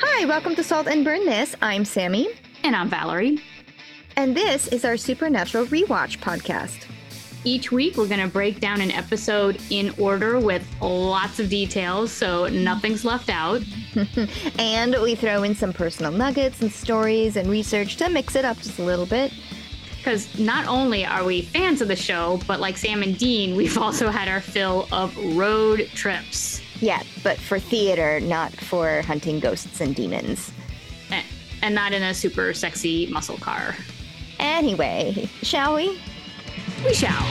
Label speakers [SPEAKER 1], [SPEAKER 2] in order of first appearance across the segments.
[SPEAKER 1] Hi, welcome to Salt and Burn This. I'm Sami,
[SPEAKER 2] And I'm Valerie.
[SPEAKER 1] and this is our Supernatural Rewatch podcast.
[SPEAKER 2] Each week, we're going to break down an episode in order with lots of details, so nothing's left out.
[SPEAKER 1] And we throw in some personal nuggets and stories and research to mix it up just a little bit.
[SPEAKER 2] Because not only are we fans of the show, but like Sam and Dean, we've also had our fill of road trips.
[SPEAKER 1] Yeah, but for theater, not for hunting ghosts and demons.
[SPEAKER 2] Eh, And not in a super sexy muscle car.
[SPEAKER 1] Anyway, shall we?
[SPEAKER 2] We shall.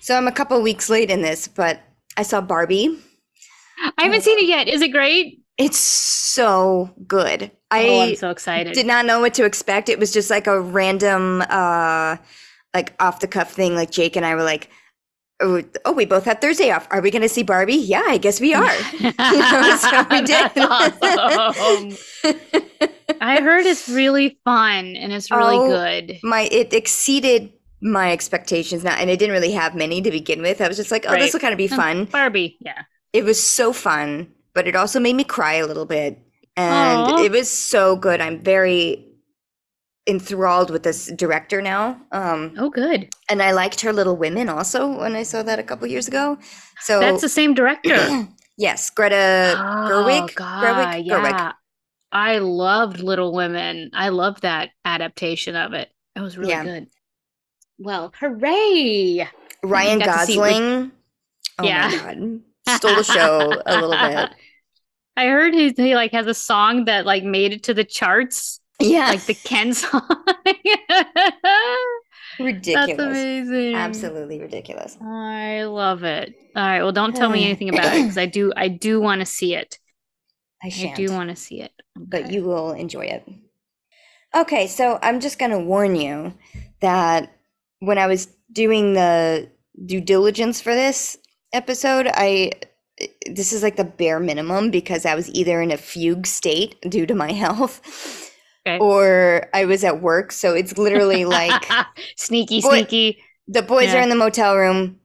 [SPEAKER 1] So I'm a couple weeks late in this, but I saw Barbie.
[SPEAKER 2] I haven't seen it yet. Is it great?
[SPEAKER 1] It's so good. I
[SPEAKER 2] oh, I'm so excited.
[SPEAKER 1] did not know what to expect. It was just like a random, uh, like off the cuff thing. Like Jake and I were like, "Oh, oh we both had Thursday off. Are we going to see Barbie? Yeah, I guess we are." know, so we did.
[SPEAKER 2] Awesome. I heard it's really fun and it's really
[SPEAKER 1] Oh,
[SPEAKER 2] good.
[SPEAKER 1] my it exceeded my expectations now, and it didn't really have many to begin with. I was just like, "Oh, this will kind of be
[SPEAKER 2] Um,
[SPEAKER 1] fun."
[SPEAKER 2] Barbie, yeah.
[SPEAKER 1] It was so fun, but it also made me cry a little bit. And
[SPEAKER 2] Aw.
[SPEAKER 1] it was so good. I'm very enthralled with this director now. Um,
[SPEAKER 2] Oh, good.
[SPEAKER 1] and I liked her Little Women also when I saw that a couple years ago. So
[SPEAKER 2] That's the same director.
[SPEAKER 1] yes, Greta Gerwig.
[SPEAKER 2] Oh, God,
[SPEAKER 1] Gerwig? Gerwig.
[SPEAKER 2] I loved Little Women. I loved that adaptation of it. It was really
[SPEAKER 1] Yeah.
[SPEAKER 2] good. Well, hooray!
[SPEAKER 1] Ryan
[SPEAKER 2] got see which-
[SPEAKER 1] Gosling. Oh
[SPEAKER 2] Yeah.
[SPEAKER 1] my god, stole the show a little bit.
[SPEAKER 2] I heard he, he like has a song that like made it to the charts,
[SPEAKER 1] Yeah,
[SPEAKER 2] like the Ken song.
[SPEAKER 1] ridiculous.
[SPEAKER 2] That's amazing.
[SPEAKER 1] Absolutely ridiculous.
[SPEAKER 2] I love it. All right. Well, don't tell me anything about it because I do. I do want to see it.
[SPEAKER 1] I
[SPEAKER 2] I do want to see it.
[SPEAKER 1] but you will enjoy it. Okay, so I'm just going to warn you that when I was doing the due diligence for this episode, I this is like the bare minimum because I was either in a fugue state due to my health
[SPEAKER 2] Okay.
[SPEAKER 1] or I was at work, so it's literally like
[SPEAKER 2] sneaky,
[SPEAKER 1] Boy-
[SPEAKER 2] sneaky.
[SPEAKER 1] the boys are in the motel room.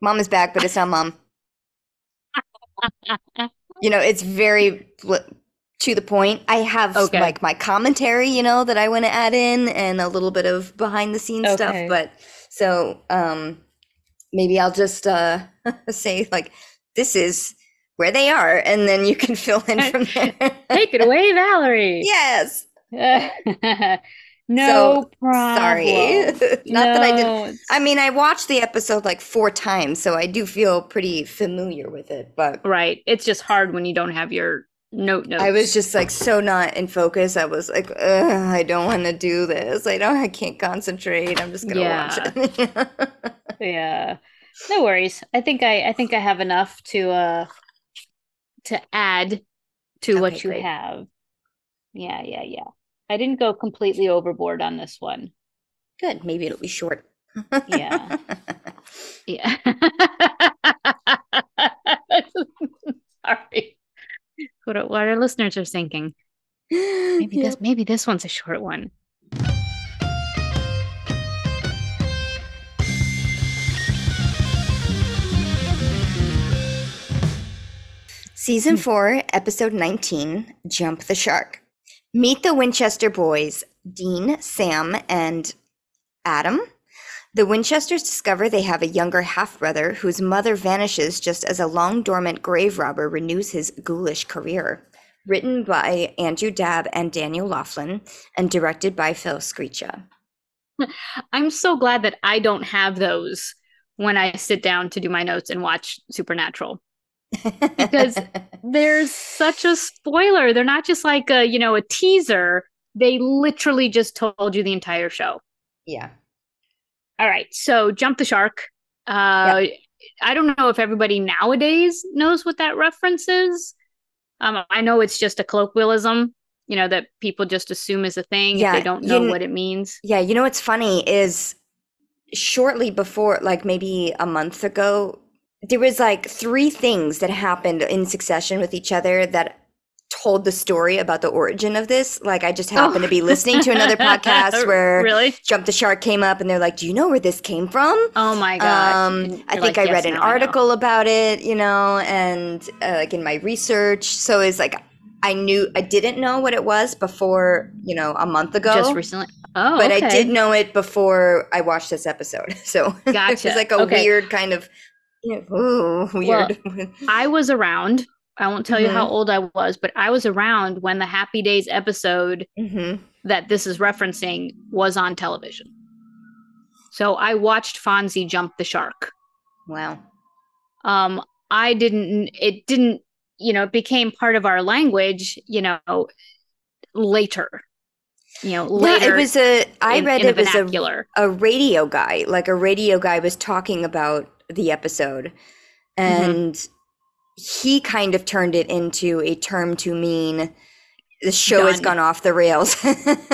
[SPEAKER 1] Mom is back, but it's not mom. you know, it's very to the point. I have
[SPEAKER 2] Okay.
[SPEAKER 1] like my commentary, you know, that I want to add in and a little bit of behind the scenes stuff. But so um maybe I'll just uh say like this is where they are and then you can fill in from there.
[SPEAKER 2] Take it away, Valerie.
[SPEAKER 1] yes.
[SPEAKER 2] no problem.
[SPEAKER 1] Sorry. Not that I did
[SPEAKER 2] No,
[SPEAKER 1] I mean, I watched the episode like four times, so I do feel pretty familiar with it, but
[SPEAKER 2] Right. It's just hard when you don't have your note notes.
[SPEAKER 1] I was just like so not in focus. I was like, I don't want to do this. I don't. I can't concentrate. I'm just gonna watch it.
[SPEAKER 2] yeah. No worries. I think I I think I have enough to uh to add to what you
[SPEAKER 1] great.
[SPEAKER 2] have. Yeah, yeah, yeah. I didn't go completely overboard on this one.
[SPEAKER 1] Good. Maybe it'll be short.
[SPEAKER 2] Yeah. Yeah. Sorry. What, are- what our listeners are thinking. Maybe this maybe this one's a short one.
[SPEAKER 1] Season hmm. 4, Episode 19 Jump the Shark. Meet the Winchester boys, Dean, Sam, and Adam. The Winchesters discover they have a younger half brother whose mother vanishes just as a long dormant grave robber renews his ghoulish career. Written by Andrew Dabb and Daniel Loflin, and directed by Phil Sgriccia.
[SPEAKER 2] I'm so glad that I don't have those when I sit down to do my notes and watch Supernatural. Because- There's such a spoiler. They're not just like a, you know, a teaser. They literally just told you the entire show.
[SPEAKER 1] yeah.
[SPEAKER 2] All right. So jump the shark. Uh I don't know if everybody nowadays knows what that reference is. Um, I know it's just a colloquialism, you know, that people just assume is a thing
[SPEAKER 1] Yeah,
[SPEAKER 2] if they don't know
[SPEAKER 1] kn-
[SPEAKER 2] what it means.
[SPEAKER 1] Yeah, you know what's funny is shortly before, like maybe a month ago, there was like three things that happened in succession with each other that told the story about the origin of this. Like I just happened
[SPEAKER 2] Oh.
[SPEAKER 1] to be listening to another podcast where
[SPEAKER 2] really?
[SPEAKER 1] Jump the Shark came up and they're like, "Do you know where this came from?"
[SPEAKER 2] Oh my god!
[SPEAKER 1] Um, I think I read an article about it, you know, and uh, like in my research. So it's like I knew I didn't know what it was before, you know, a month ago.
[SPEAKER 2] just recently. Oh,
[SPEAKER 1] but I did know it before I watched this episode. So it
[SPEAKER 2] Gotcha.
[SPEAKER 1] was like a
[SPEAKER 2] Okay.
[SPEAKER 1] weird kind of, you know, ooh, weird.
[SPEAKER 2] I was around. I won't tell you how
[SPEAKER 1] Mhm.
[SPEAKER 2] old I was, but I was around when the Happy Days episode
[SPEAKER 1] hmm
[SPEAKER 2] that this is referencing was on television. So I watched Fonzie jump the shark.
[SPEAKER 1] Wow.
[SPEAKER 2] Um, I didn't. It didn't. You know, it became part of our language. You know, later. You know, later.
[SPEAKER 1] Yeah, it was a. I
[SPEAKER 2] in-
[SPEAKER 1] read
[SPEAKER 2] in
[SPEAKER 1] it was a a radio guy, like a radio guy was talking about the episode
[SPEAKER 2] Mm-hmm.
[SPEAKER 1] He kind of turned it into a term to mean the show has gone off the rails.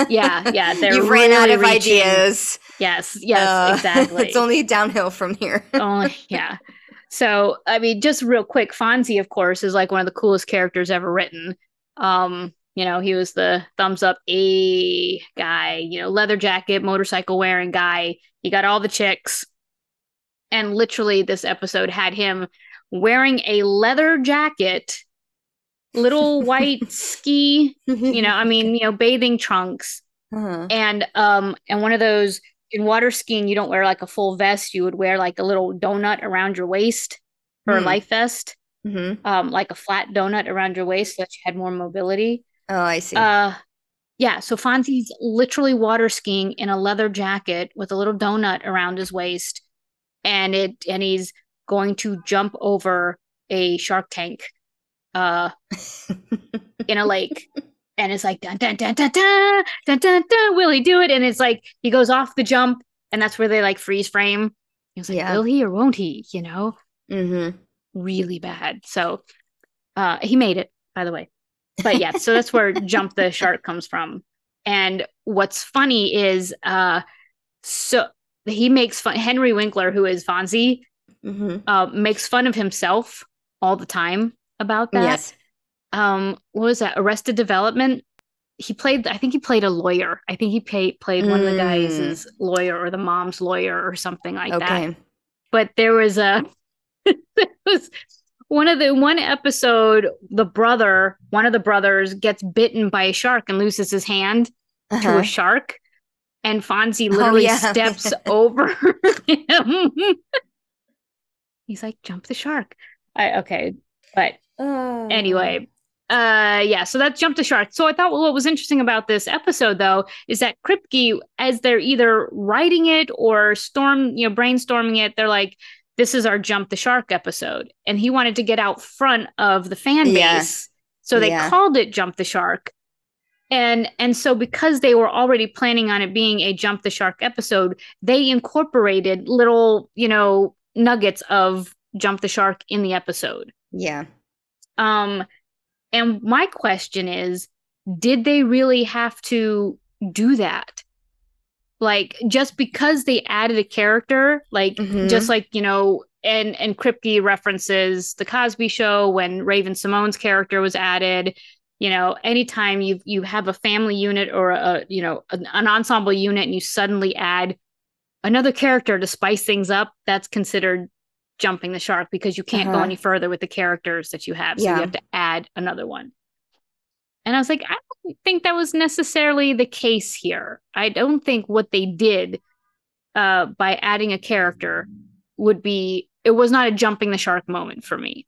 [SPEAKER 2] Yeah, yeah, they're
[SPEAKER 1] You've ran out of
[SPEAKER 2] reaching-
[SPEAKER 1] ideas.
[SPEAKER 2] Yes, yes,
[SPEAKER 1] Uh,
[SPEAKER 2] exactly.
[SPEAKER 1] it's only downhill from here.
[SPEAKER 2] oh yeah so i mean just real quick fonzie of course is like one of the coolest characters ever written um you know he was the thumbs up a guy you know leather jacket motorcycle wearing guy he got all the chicks and literally this episode had him wearing a leather jacket little white ski you know i mean you know bathing trunks
[SPEAKER 1] Uh-huh.
[SPEAKER 2] and um and one of those in water skiing you don't wear like a full vest you would wear like a little donut around your waist for a
[SPEAKER 1] Hmm.
[SPEAKER 2] life vest
[SPEAKER 1] Mhm.
[SPEAKER 2] um like a flat donut around your waist so that you had more mobility
[SPEAKER 1] Oh, I see.
[SPEAKER 2] uh yeah so fonzie's literally water skiing in a leather jacket with a little donut around his waist and it and he's going to jump over a shark tank uh in a lake. And it's like dun dun dun dun dun dun dun dun will he do it? And it's like he goes off the jump and that's where they like freeze frame. He was like
[SPEAKER 1] Yeah.
[SPEAKER 2] will he or won't he? You know?
[SPEAKER 1] Hmm
[SPEAKER 2] really bad. So uh he made it by the way. But yeah so that's where jump the shark comes from. And what's funny is uh so he makes fun henry winkler who is fonzie
[SPEAKER 1] hmm
[SPEAKER 2] uh makes fun of himself all the time about that
[SPEAKER 1] Yes.
[SPEAKER 2] um what was that arrested development he played i think he played a lawyer i think he played played one of the guys
[SPEAKER 1] Mm.
[SPEAKER 2] lawyer or the mom's lawyer or something like that
[SPEAKER 1] Okay.
[SPEAKER 2] but there was a there was one of the one episode the brother one of the brothers gets bitten by a shark and loses his hand to
[SPEAKER 1] Uh-huh.
[SPEAKER 2] a shark and Fonzie
[SPEAKER 1] Oh,
[SPEAKER 2] literally
[SPEAKER 1] yeah.
[SPEAKER 2] steps over him he's like jump the shark I okay but
[SPEAKER 1] Oh.
[SPEAKER 2] anyway uh yeah so that jumped the shark so i thought well, what was interesting about this episode though is that kripke as they're either writing it or storm you know brainstorming it they're like this is our jump the shark episode and he wanted to get out front of the fan
[SPEAKER 1] Yeah.
[SPEAKER 2] base so they
[SPEAKER 1] Yeah.
[SPEAKER 2] called it jump the shark and and so because they were already planning on it being a jump the shark episode they incorporated little you know nuggets of jump the shark in the episode
[SPEAKER 1] Yeah.
[SPEAKER 2] um, and my question is, did they really have to do that? Like just because they added a character, like
[SPEAKER 1] Mhm.
[SPEAKER 2] just like you know, and and Kripke references the Cosby Show when Raven-Symoné's character was added. You know, anytime you you have a family unit or a you know an, an ensemble unit, and you suddenly add another character to spice things up, that's considered jumping the shark because you can't go
[SPEAKER 1] Uh-huh.
[SPEAKER 2] any further with the characters that you have. So
[SPEAKER 1] Yeah.
[SPEAKER 2] you have to add another one. And I was like, I don't think that was necessarily the case here. I don't think what they did uh, by adding a character would be, it was not a jumping the shark moment for me.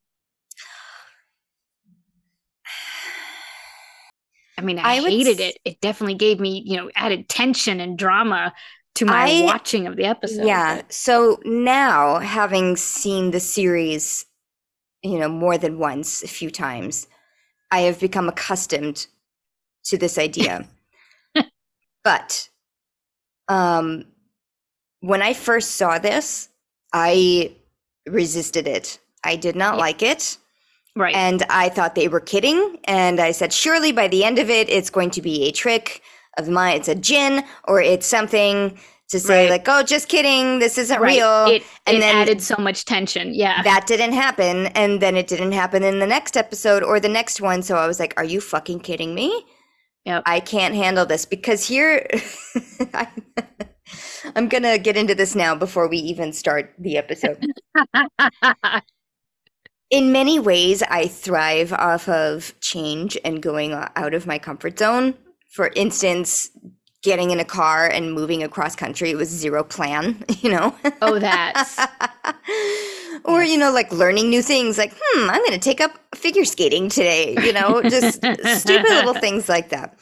[SPEAKER 2] I mean, I,
[SPEAKER 1] I
[SPEAKER 2] hated it. It definitely gave me, you know, added tension and drama to my
[SPEAKER 1] I-
[SPEAKER 2] watching of the episode.
[SPEAKER 1] Yeah. So now, having seen the series, you know, more than once, a few times, I have become accustomed to this idea. but um, when I first saw this, I resisted it. I did not
[SPEAKER 2] Yeah.
[SPEAKER 1] like it.
[SPEAKER 2] right.
[SPEAKER 1] And I thought they were kidding. And I said, surely by the end of it, it's going to be a trick of mine. It's a djinn or it's something to say
[SPEAKER 2] Right.
[SPEAKER 1] like, "Oh, just kidding, this isn't
[SPEAKER 2] Right.
[SPEAKER 1] real."
[SPEAKER 2] It,
[SPEAKER 1] and
[SPEAKER 2] it
[SPEAKER 1] then-
[SPEAKER 2] added so much tension. Yeah.
[SPEAKER 1] that didn't happen, and then it didn't happen in the next episode or the next one. So I was like, "Are you fucking kidding me?"
[SPEAKER 2] Yep.
[SPEAKER 1] I can't handle this because here, I, I'm gonna get into this now before we even start the episode. in many ways, I thrive off of change and going out of my comfort zone. For instance, getting in a car and moving across country was zero plan, you know?
[SPEAKER 2] oh, that's
[SPEAKER 1] or, you know, like learning new things, like, hmm, I'm going to take up figure skating today, you know, just stupid little things like that.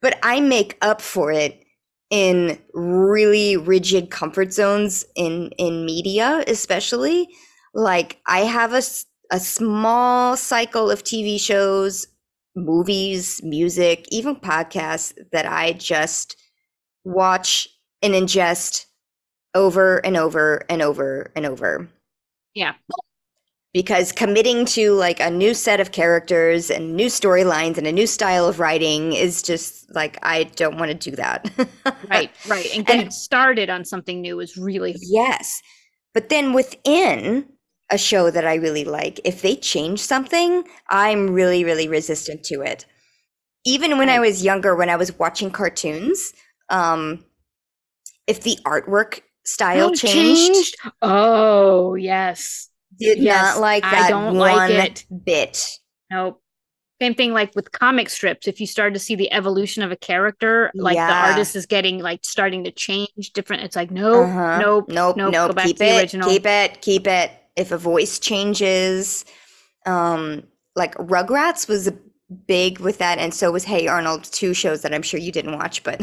[SPEAKER 1] But I make up for it in really rigid comfort zones in in media especially like i have a, a small cycle of tv shows movies music even podcasts that i just watch and ingest over and over and over and over
[SPEAKER 2] Yeah.
[SPEAKER 1] because committing to like a new set of characters and new storylines and a new style of writing is just like i don't want to do that
[SPEAKER 2] right, right. And getting
[SPEAKER 1] And-
[SPEAKER 2] started on something new is really
[SPEAKER 1] Yes. But then within a show that I really like, if they change something, I'm really, really resistant to it. Even when I was younger, when I was watching cartoons, um, if the artwork style
[SPEAKER 2] Oh,
[SPEAKER 1] changed,
[SPEAKER 2] Oh, yes.
[SPEAKER 1] did
[SPEAKER 2] Yes,
[SPEAKER 1] not like
[SPEAKER 2] I don't like it.
[SPEAKER 1] bit.
[SPEAKER 2] Nope. Same thing like with comic strips. If you start to see the evolution of a character, like the artist is getting like starting to change different. It's like, nope,
[SPEAKER 1] Uh-huh.
[SPEAKER 2] nope,
[SPEAKER 1] nope,
[SPEAKER 2] nope,
[SPEAKER 1] nope.
[SPEAKER 2] go back
[SPEAKER 1] keep
[SPEAKER 2] to the
[SPEAKER 1] it,
[SPEAKER 2] original.
[SPEAKER 1] keep it, keep it. If a voice changes, um, like Rugrats was big with that, and so was Hey Arnold. Two shows that I'm sure you didn't watch, but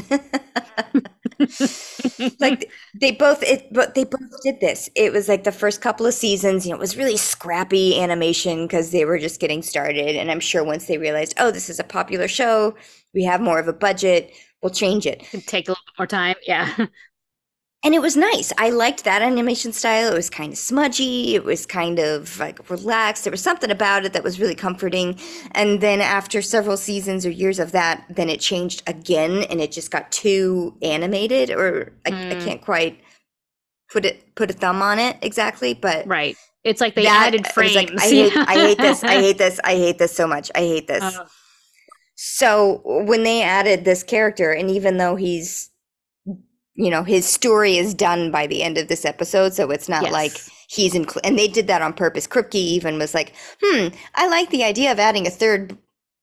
[SPEAKER 1] like they both it but they both did this it was like the first couple of seasons you know it was really scrappy animation because they were just getting started and i'm sure once they realized oh this is a popular show we have more of a budget we'll change it
[SPEAKER 2] Could take a little more time. Yeah.
[SPEAKER 1] and it was nice. I liked that animation style. It was kind of smudgy. It was kind of like relaxed. There was something about it that was really comforting. And then after several seasons or years of that then it changed again and it just got too animated or i, I
[SPEAKER 2] Mm.
[SPEAKER 1] can't quite put it put a thumb on it exactly but
[SPEAKER 2] right. It's like they
[SPEAKER 1] that-
[SPEAKER 2] added frames.
[SPEAKER 1] like, I hate, I hate this i hate this i hate this so much. I hate this.
[SPEAKER 2] Uh,
[SPEAKER 1] so when they added this character, and even though he's, you know, his story is done by the end of this episode, so it's not like he's in, and they did that on purpose. Kripke even was like, "Hmm, I like the idea of adding a third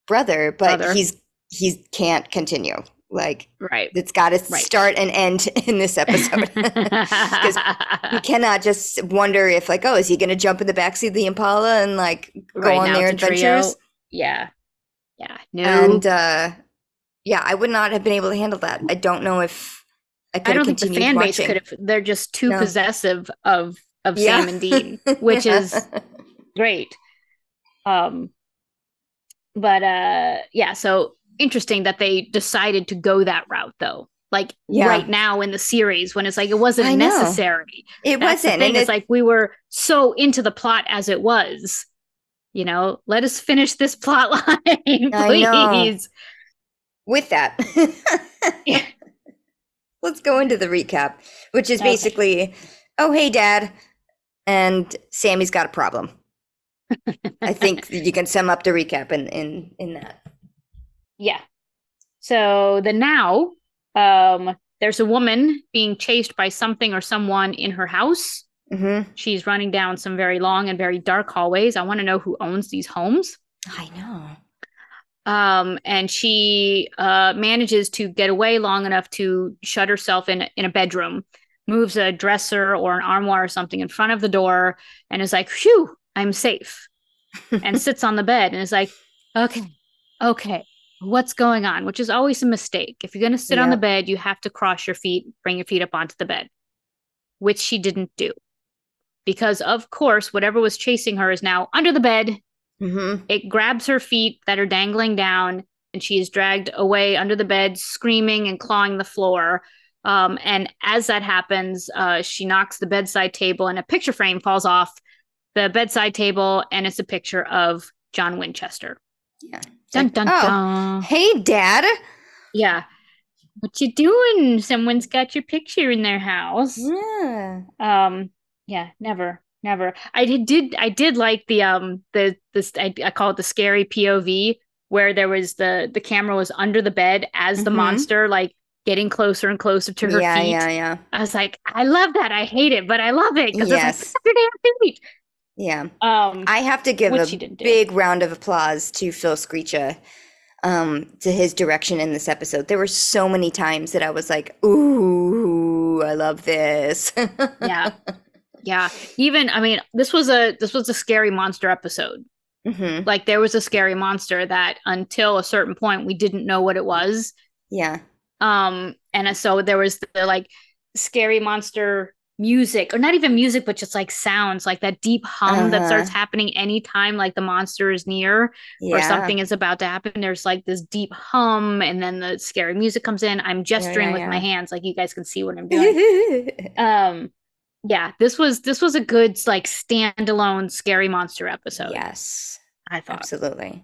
[SPEAKER 1] brother, but
[SPEAKER 2] Brother.
[SPEAKER 1] he's he can't continue. Like
[SPEAKER 2] right.
[SPEAKER 1] it's got to
[SPEAKER 2] Right.
[SPEAKER 1] start and end in this episode." because You cannot just wonder if, like, oh, is he going to jump in the backseat of the Impala and like go
[SPEAKER 2] Right,
[SPEAKER 1] on their
[SPEAKER 2] it's a trio.
[SPEAKER 1] adventures?
[SPEAKER 2] yeah. Yeah. No.
[SPEAKER 1] and uh yeah i would not have been able to handle that i don't know if i
[SPEAKER 2] I don't think the fan base could have. They're just too
[SPEAKER 1] No.
[SPEAKER 2] possessive of of
[SPEAKER 1] Yeah.
[SPEAKER 2] Sam and Dean, which
[SPEAKER 1] Yeah.
[SPEAKER 2] is great. Um, but uh, yeah. So interesting that they decided to go that route, though. Like
[SPEAKER 1] Yeah.
[SPEAKER 2] right now in the series, when it's like it wasn't necessary.
[SPEAKER 1] it
[SPEAKER 2] That's
[SPEAKER 1] wasn't and
[SPEAKER 2] It's
[SPEAKER 1] it,
[SPEAKER 2] like we were so into the plot as it was. You know, let us finish this plot line, please.
[SPEAKER 1] with that
[SPEAKER 2] Yeah.
[SPEAKER 1] Let's go into the recap which is
[SPEAKER 2] Okay.
[SPEAKER 1] basically oh hey dad and sammy's got a problem i think you can sum up the recap in in in that
[SPEAKER 2] Yeah. So the now, um, there's a woman being chased by something or someone in her house.
[SPEAKER 1] hmm
[SPEAKER 2] She's running down some very long and very dark hallways. I want to know who owns these homes.
[SPEAKER 1] i know
[SPEAKER 2] Um, and she uh, manages to get away long enough to shut herself in in a bedroom, moves a dresser or an armoire or something in front of the door, and is like, "Phew, I'm safe." and sits on the bed and is like, "Okay, okay, what's going on?" Which is always a mistake. If you're gonna sit on the bed, you have to cross your feet, bring your feet up onto the bed, which she didn't do, because of course, whatever was chasing her is now under the bed
[SPEAKER 1] hmm
[SPEAKER 2] it grabs her feet that are dangling down, and she is dragged away under the bed, screaming and clawing the floor. Um, and as that happens, uh, she knocks the bedside table, and a picture frame falls off the bedside table, and it's a picture of John Winchester.
[SPEAKER 1] yeah
[SPEAKER 2] Dun dun
[SPEAKER 1] oh.
[SPEAKER 2] dun.
[SPEAKER 1] hey dad
[SPEAKER 2] Yeah. what you doing? Someone's got your picture in their house.
[SPEAKER 1] Yeah.
[SPEAKER 2] Um, yeah, never, never. I did, I did like the um the this I, I call it the scary POV where there was the the camera was under the bed as the
[SPEAKER 1] Mhm.
[SPEAKER 2] monster like getting closer and closer to her
[SPEAKER 1] yeah,
[SPEAKER 2] feet.
[SPEAKER 1] yeah, yeah,
[SPEAKER 2] I was like, I love that. I hate it, but I love it because
[SPEAKER 1] Yes.
[SPEAKER 2] it's like "That's your damn feet.
[SPEAKER 1] yeah.
[SPEAKER 2] Um,
[SPEAKER 1] I have to give a big round of applause to Phil Sgriccia, um, to his direction in this episode. There were so many times that I was like, "Ooh, I love this."
[SPEAKER 2] yeah, yeah. Even I mean, this was a this was a scary monster episode.
[SPEAKER 1] hmm
[SPEAKER 2] Like there was a scary monster that until a certain point we didn't know what it was.
[SPEAKER 1] Yeah.
[SPEAKER 2] Um, and so there was the like scary monster music, or not even music, but just like sounds, like that deep hum that starts
[SPEAKER 1] Uh-huh.
[SPEAKER 2] happening anytime like the monster is near
[SPEAKER 1] Yeah.
[SPEAKER 2] or something is about to happen. There's like this deep hum, and then the scary music comes in. I'm gesturing
[SPEAKER 1] yeah,
[SPEAKER 2] with my hands, like you guys can see what I'm doing. um, yeah, this was this was a good like standalone scary monster episode.
[SPEAKER 1] yes.
[SPEAKER 2] I thought.
[SPEAKER 1] Absolutely.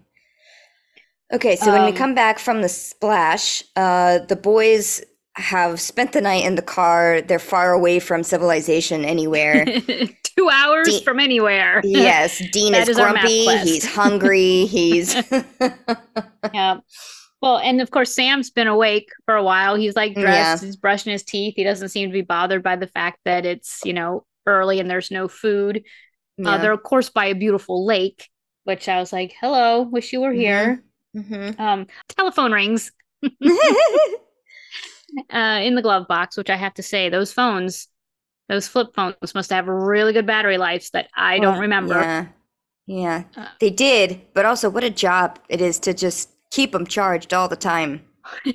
[SPEAKER 1] Okay, so when we
[SPEAKER 2] Um,
[SPEAKER 1] come back from the splash, uh, the boys have spent the night in the car. They're far away from civilization anywhere.
[SPEAKER 2] Two hours
[SPEAKER 1] Dean-
[SPEAKER 2] from anywhere.
[SPEAKER 1] yes, Dean is
[SPEAKER 2] is
[SPEAKER 1] grumpy. He's hungry. He's
[SPEAKER 2] yeah. Well, and of course, Sam's been awake for a while. He's like dressed,
[SPEAKER 1] Yeah.
[SPEAKER 2] he's brushing his teeth. He doesn't seem to be bothered by the fact that it's, you know, early and there's no food. Uh, they're, of course, by a beautiful lake, which I was like, hello, wish you were here.
[SPEAKER 1] Mhm.
[SPEAKER 2] Um, telephone rings uh, in the glove box, which I have to say, those phones, those flip phones must have really good battery lives that I don't
[SPEAKER 1] Well,
[SPEAKER 2] remember.
[SPEAKER 1] Yeah. Yeah.
[SPEAKER 2] Uh,
[SPEAKER 1] They did, but also what a job it is to just keep them charged all the time.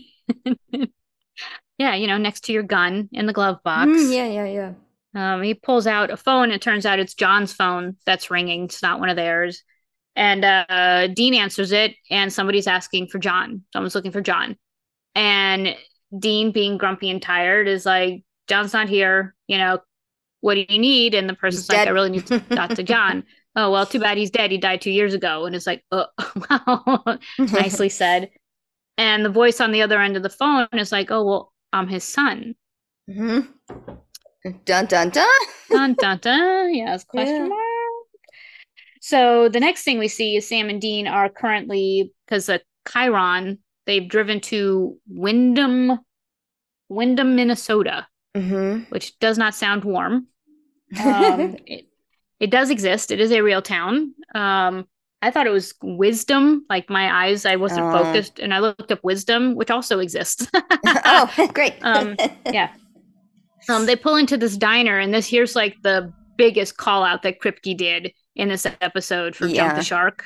[SPEAKER 2] Yeah, you know, next to your gun in the glove box.
[SPEAKER 1] Mm, yeah, yeah, yeah.
[SPEAKER 2] Um, he pulls out a phone. It turns out it's John's phone that's ringing. It's not one of theirs. And uh, Dean answers it, and somebody's asking for John. Someone's looking for John. And Dean, being grumpy and tired, is like, John's not here. You know, what do you need? And the person's
[SPEAKER 1] He's
[SPEAKER 2] like, I really need to talk to John. Oh, well, too bad he's dead. He died two years ago. And it's like, oh, wow, nicely said. And the voice on the other end of the phone is like, oh, well, I'm his son.
[SPEAKER 1] hmm Dun dun dun.
[SPEAKER 2] dun dun dun. Yes, question
[SPEAKER 1] Yeah.
[SPEAKER 2] mark. So the next thing we see is Sam and Dean are currently because the Chiron they've driven to Windom, Windom, Minnesota,
[SPEAKER 1] hmm
[SPEAKER 2] which does not sound warm. Um, it, it does exist. It is a real town. Um, I thought it was Wisdom. Like my eyes, I wasn't
[SPEAKER 1] Oh.
[SPEAKER 2] focused, and I looked up Wisdom, which also exists.
[SPEAKER 1] oh, great.
[SPEAKER 2] Um, yeah. Um, they pull into this diner, and this here's like the biggest call out that Kripke did in this episode for Jump the Shark,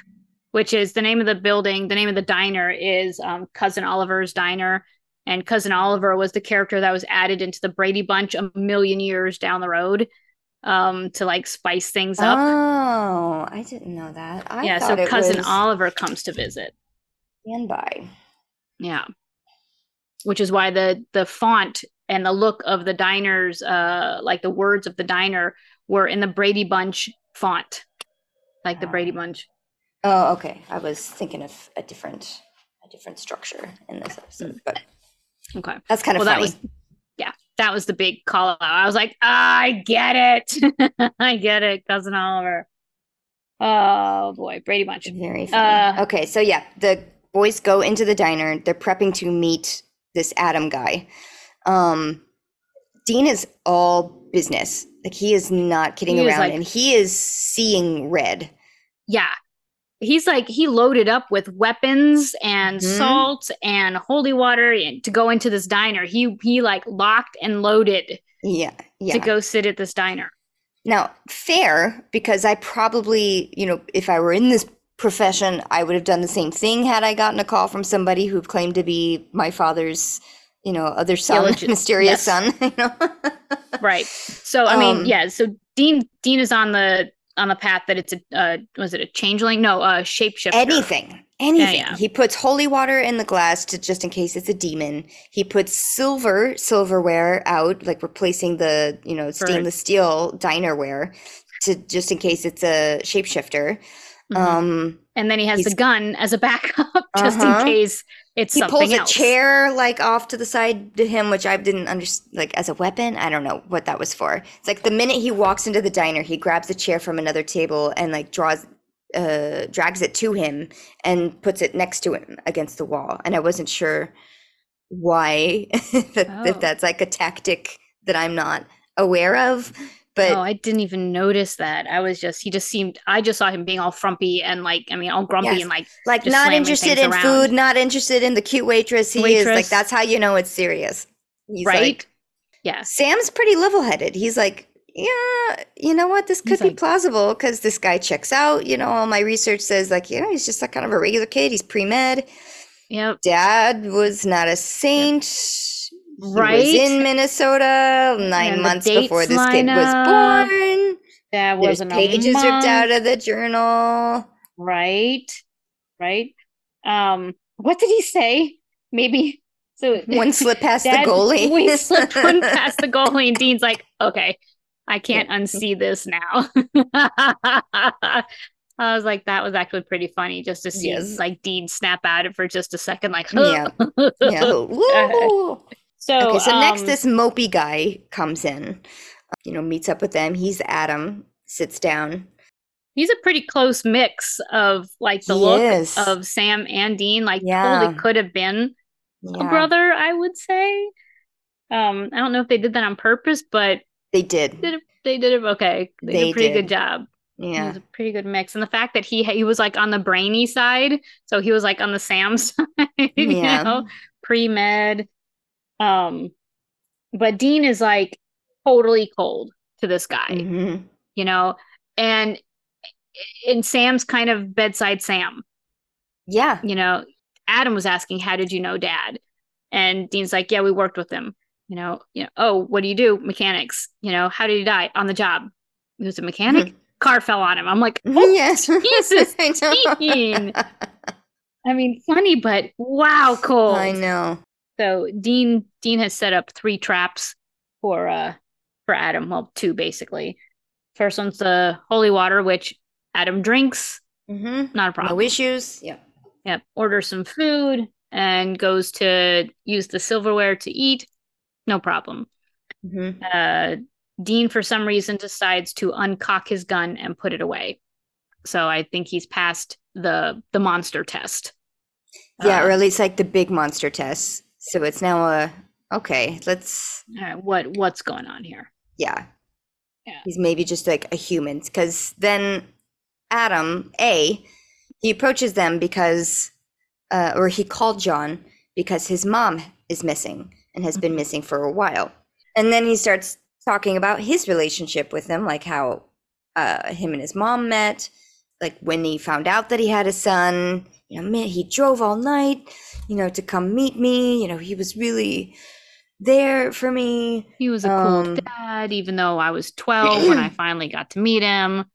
[SPEAKER 2] which is the name of the building. The name of the diner is um, Cousin Oliver's Diner, and Cousin Oliver was the character that was added into the Brady Bunch a million years down the road um, to like spice things up.
[SPEAKER 1] Oh, I didn't know that. I
[SPEAKER 2] yeah, so Cousin
[SPEAKER 1] was
[SPEAKER 2] Oliver comes to visit.
[SPEAKER 1] standby.
[SPEAKER 2] Yeah. Which is why the the font and the look of the diners, uh, like the words of the diner, were in the Brady Bunch font, like the Brady. Bunch.
[SPEAKER 1] Oh, okay. I was thinking of a different, a different structure in this episode, but
[SPEAKER 2] Okay.
[SPEAKER 1] that's kind of
[SPEAKER 2] Mm. Well, that
[SPEAKER 1] funny.
[SPEAKER 2] was yeah, that was the big call out. I was like, I get it, I get it, cousin Oliver. Oh boy, Brady Bunch.
[SPEAKER 1] Very funny.
[SPEAKER 2] Uh,
[SPEAKER 1] okay, so yeah, the boys go into the diner. They're prepping to meet this Adam guy. Um, Dean is all business. Like he is not kidding
[SPEAKER 2] He
[SPEAKER 1] around,
[SPEAKER 2] like-
[SPEAKER 1] and he is seeing red.
[SPEAKER 2] Yeah. He's like he loaded up with weapons and
[SPEAKER 1] Mhm.
[SPEAKER 2] salt and holy water and to go into this diner. He he like locked and loaded
[SPEAKER 1] Yeah, yeah.
[SPEAKER 2] to go sit at this diner.
[SPEAKER 1] Now, fair, because I probably, you know, if I were in this profession, I would have done the same thing had I gotten a call from somebody who claimed to be my father's, you know, other son,
[SPEAKER 2] Illegit-
[SPEAKER 1] mysterious
[SPEAKER 2] yes.
[SPEAKER 1] son. You know?
[SPEAKER 2] Right. So I mean,
[SPEAKER 1] Um,
[SPEAKER 2] yeah, so Dean Dean is on the on the path that it's a uh was it a changeling? No, a shapeshifter.
[SPEAKER 1] anything, anything.
[SPEAKER 2] yeah.
[SPEAKER 1] He puts holy water in the glass to just in case it's a demon. He puts silver silverware out, like replacing the, you know, stainless steel dinerware to just in case it's a shapeshifter.
[SPEAKER 2] Mhm.
[SPEAKER 1] Um,
[SPEAKER 2] and then he has the gun as a backup just
[SPEAKER 1] Uh-huh.
[SPEAKER 2] in case it's
[SPEAKER 1] he
[SPEAKER 2] something
[SPEAKER 1] pulls a
[SPEAKER 2] else.
[SPEAKER 1] chair like off to the side to him, which I didn't understand, like as a weapon. I don't know what that was for. It's like the minute he walks into the diner, he grabs a chair from another table and like draws, uh, drags it to him and puts it next to him against the wall. And I wasn't sure why that,
[SPEAKER 2] Oh.
[SPEAKER 1] if that's like a tactic that I'm not aware of. But
[SPEAKER 2] oh, I didn't even notice that. I was just he just seemed I just saw him being all frumpy and like I mean all grumpy
[SPEAKER 1] Yes.
[SPEAKER 2] and like
[SPEAKER 1] like not interested in
[SPEAKER 2] around.
[SPEAKER 1] food, not interested in the cute waitress. He is Like that's how you know it's serious. He's
[SPEAKER 2] right.
[SPEAKER 1] like
[SPEAKER 2] yeah.
[SPEAKER 1] Sam's pretty level-headed. He's like, yeah, you know what? This could
[SPEAKER 2] He's
[SPEAKER 1] be
[SPEAKER 2] like-
[SPEAKER 1] plausible because this guy checks out. You know, all my research says like, you know, he's just like kind of a regular kid. He's pre-med.
[SPEAKER 2] Yep.
[SPEAKER 1] Dad was not a saint. He
[SPEAKER 2] Right.
[SPEAKER 1] was in Minnesota nine months before this kid was
[SPEAKER 2] up.
[SPEAKER 1] born.
[SPEAKER 2] That wasn't a
[SPEAKER 1] pages ripped out of the journal.
[SPEAKER 2] Right. Right. Um, what did he say? Maybe so
[SPEAKER 1] One slip past
[SPEAKER 2] Dad-
[SPEAKER 1] the goalie.
[SPEAKER 2] We slipped one past the goalie, and Dean's like, okay, I can't unsee this now. I was like, that was actually pretty funny just to see
[SPEAKER 1] Yes.
[SPEAKER 2] like Dean snap at it for just a second, like,
[SPEAKER 1] Yeah. yeah.
[SPEAKER 2] So,
[SPEAKER 1] okay, so next
[SPEAKER 2] um,
[SPEAKER 1] this mopey guy comes in, you know, meets up with them. He's Adam, sits down.
[SPEAKER 2] he's a pretty close mix of like the
[SPEAKER 1] He
[SPEAKER 2] look
[SPEAKER 1] is.
[SPEAKER 2] of Sam and Dean. Like,
[SPEAKER 1] Yeah.
[SPEAKER 2] totally could have been a brother, I would say. Um, I don't know if they did that on purpose, but
[SPEAKER 1] They did.
[SPEAKER 2] did it, they did it okay. They, did a pretty
[SPEAKER 1] did.
[SPEAKER 2] good job. Yeah, It
[SPEAKER 1] Yeah.
[SPEAKER 2] was a pretty good mix, and the fact that he he was like on the brainy side, so he was like on the Sam side, you know, pre med. Um, but Dean is like totally cold to this guy,
[SPEAKER 1] Mhm.
[SPEAKER 2] you know, and and Sam's kind of bedside Sam,
[SPEAKER 1] Yeah.
[SPEAKER 2] you know. Adam was asking, "How did you know Dad?" And Dean's like, "Yeah, we worked with him." You know, you know. Oh, what do you do? Mechanics. You know, how did he die? On the job. He was a mechanic. Car fell on him. I'm like, oh,
[SPEAKER 1] yes.
[SPEAKER 2] Jesus,
[SPEAKER 1] I.
[SPEAKER 2] Dean. I mean, funny, but wow, cold.
[SPEAKER 1] I know.
[SPEAKER 2] So Dean Dean has set up three traps for uh for Adam. Well, two basically. First one's the holy water, which Adam drinks,
[SPEAKER 1] Mm-hmm.
[SPEAKER 2] not a problem.
[SPEAKER 1] No issues. Yeah.
[SPEAKER 2] Yep. Orders some food and goes to use the silverware to eat. No problem.
[SPEAKER 1] Mm-hmm.
[SPEAKER 2] Uh, Dean, for some reason, decides to uncock his gun and put it away. So I think he's passed the the monster test.
[SPEAKER 1] Yeah,
[SPEAKER 2] Uh,
[SPEAKER 1] or at least like the big monster test. So it's now a okay. Let's
[SPEAKER 2] what what's going on here?
[SPEAKER 1] yeah.
[SPEAKER 2] Yeah.
[SPEAKER 1] He's maybe just like a human because then Adam A he approaches them because uh, or he called John because his mom is missing and has been
[SPEAKER 2] Mhm.
[SPEAKER 1] missing for a while. And then he starts talking about his relationship with them, like how uh, him and his mom met, like when he found out that he had a son. You know, man, he drove all night, you know, to come meet me. You know, he was really there for me.
[SPEAKER 2] He was a cool
[SPEAKER 1] Um,
[SPEAKER 2] dad, even though I was 12 when I finally got to meet him.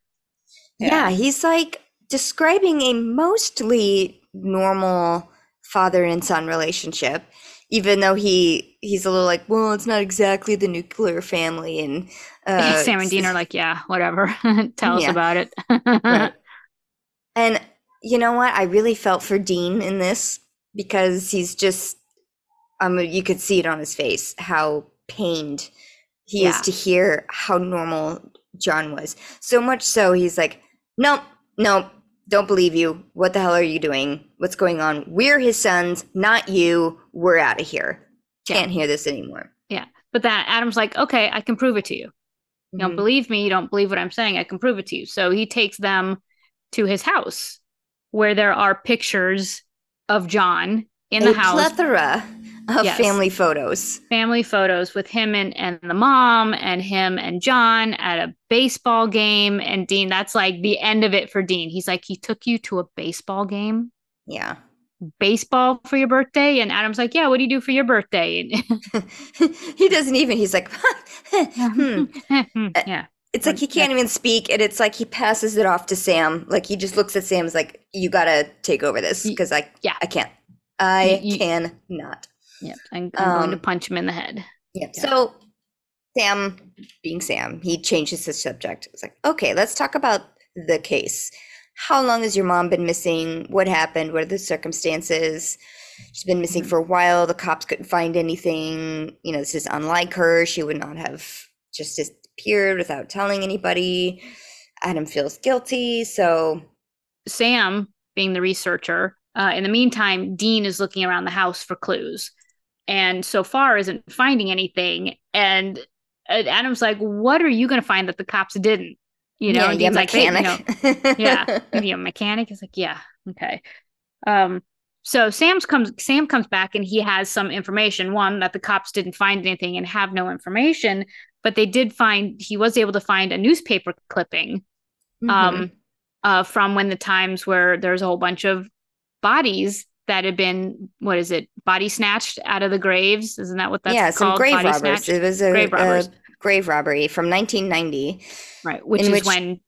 [SPEAKER 1] Yeah. he's like describing a mostly normal father and son relationship, even though he he's a little like, well, it's not exactly the nuclear family, and uh,
[SPEAKER 2] Sam and Dean are like, yeah, whatever. Tell us about it.
[SPEAKER 1] Right. And you know what? I really felt for Dean in this because he's just um you could see it on his face how pained he is to hear how normal John was. So much so he's like, "Nope, nope, don't believe you. What the hell are you doing? What's going on? We're his sons, not you. We're out of here.
[SPEAKER 2] Yeah.
[SPEAKER 1] Can't hear this anymore." Yeah.
[SPEAKER 2] But then Adam's like, okay, I can prove it to you. You don't
[SPEAKER 1] Mhm.
[SPEAKER 2] believe me. You don't believe what I'm saying. I can prove it to you. So he takes them to his house where there are pictures of John in the
[SPEAKER 1] a
[SPEAKER 2] house,
[SPEAKER 1] plethora of
[SPEAKER 2] Yes.
[SPEAKER 1] family photos.
[SPEAKER 2] family photos with him and, and the mom and him and John at a baseball game. And Dean, that's like the end of it for Dean. He's like, he took you to a baseball game,
[SPEAKER 1] Yeah.
[SPEAKER 2] baseball for your birthday. And Adam's like, yeah, what do you do for your birthday?
[SPEAKER 1] he doesn't even he's like hmm.
[SPEAKER 2] yeah.
[SPEAKER 1] It's like he can't even speak and it's like he passes it off to sam like he just looks at sam as like you gotta take over this because i
[SPEAKER 2] yeah.
[SPEAKER 1] i can't i
[SPEAKER 2] Y- y-
[SPEAKER 1] cannot
[SPEAKER 2] Yep. I'm, I'm going to
[SPEAKER 1] Um,
[SPEAKER 2] punch him in the head.
[SPEAKER 1] Yep.
[SPEAKER 2] Yeah.
[SPEAKER 1] so sam being sam he changes his subject it's like okay let's talk about the case how long has your mom been missing? What happened? What are the circumstances? She's been missing
[SPEAKER 2] Mhm.
[SPEAKER 1] for a while. The cops couldn't find anything. You know, this is unlike her. She would not have just disappeared without telling anybody. Adam feels guilty. So,
[SPEAKER 2] Sam, being the researcher, uh, in the meantime, Dean is looking around the house for clues, and so far isn't finding anything. And Adam's like, "What are you going to find that the cops didn't?" You know,
[SPEAKER 1] yeah,
[SPEAKER 2] and Dean's like, "Hey, you know,
[SPEAKER 1] mechanic.
[SPEAKER 2] yeah, maybe a mechanic is like, yeah, okay. Um, so Sam's comes Sam comes back and he has some information. One that the cops didn't find anything and have no information, but they did find he was able to find a newspaper clipping
[SPEAKER 1] Mhm.
[SPEAKER 2] um uh from when the times where there's a whole bunch of bodies that had been what is it body snatched out of the graves isn't that what that's
[SPEAKER 1] yeah, some grave
[SPEAKER 2] Body
[SPEAKER 1] robbers.
[SPEAKER 2] snatched?
[SPEAKER 1] It was a,
[SPEAKER 2] grave
[SPEAKER 1] a grave robbery from 1990.
[SPEAKER 2] right which is
[SPEAKER 1] which-
[SPEAKER 2] when